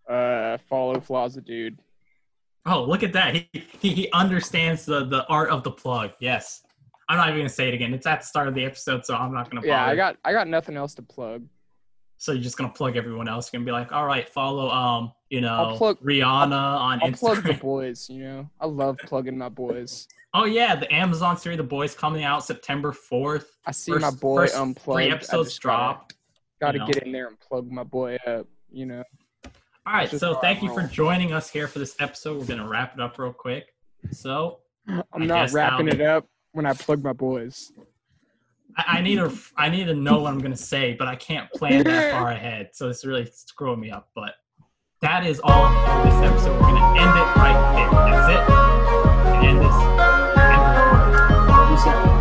Uh, follow Flaza Dude. Oh, look at that! He he, understands the the art of the plug. Yes, I'm not even gonna say it again. It's at the start of the episode, so I'm not gonna. Yeah. I got I got nothing else to plug. So you're just gonna plug everyone else. You're gonna be like, all right, follow um, you know, I'll plug- Rihanna on I'll plug the boys, you know. I love plugging my boys. <laughs> oh yeah, the Amazon series, The Boys, coming out September 4th. I see First- my boy unplugged. Three episodes gotta- dropped. Gotta you know. get in there and plug my boy up, you know. All right, so thank you for joining us here for this episode. We're gonna wrap it up real quick. So I'm I not wrapping I'll, it up when I plug my boys. I, I need to I need to know what I'm gonna say, but I can't plan that <laughs> far ahead, so it's really screwing me up. But that is all for this episode. We're gonna end it right there. That's it. End this. End this.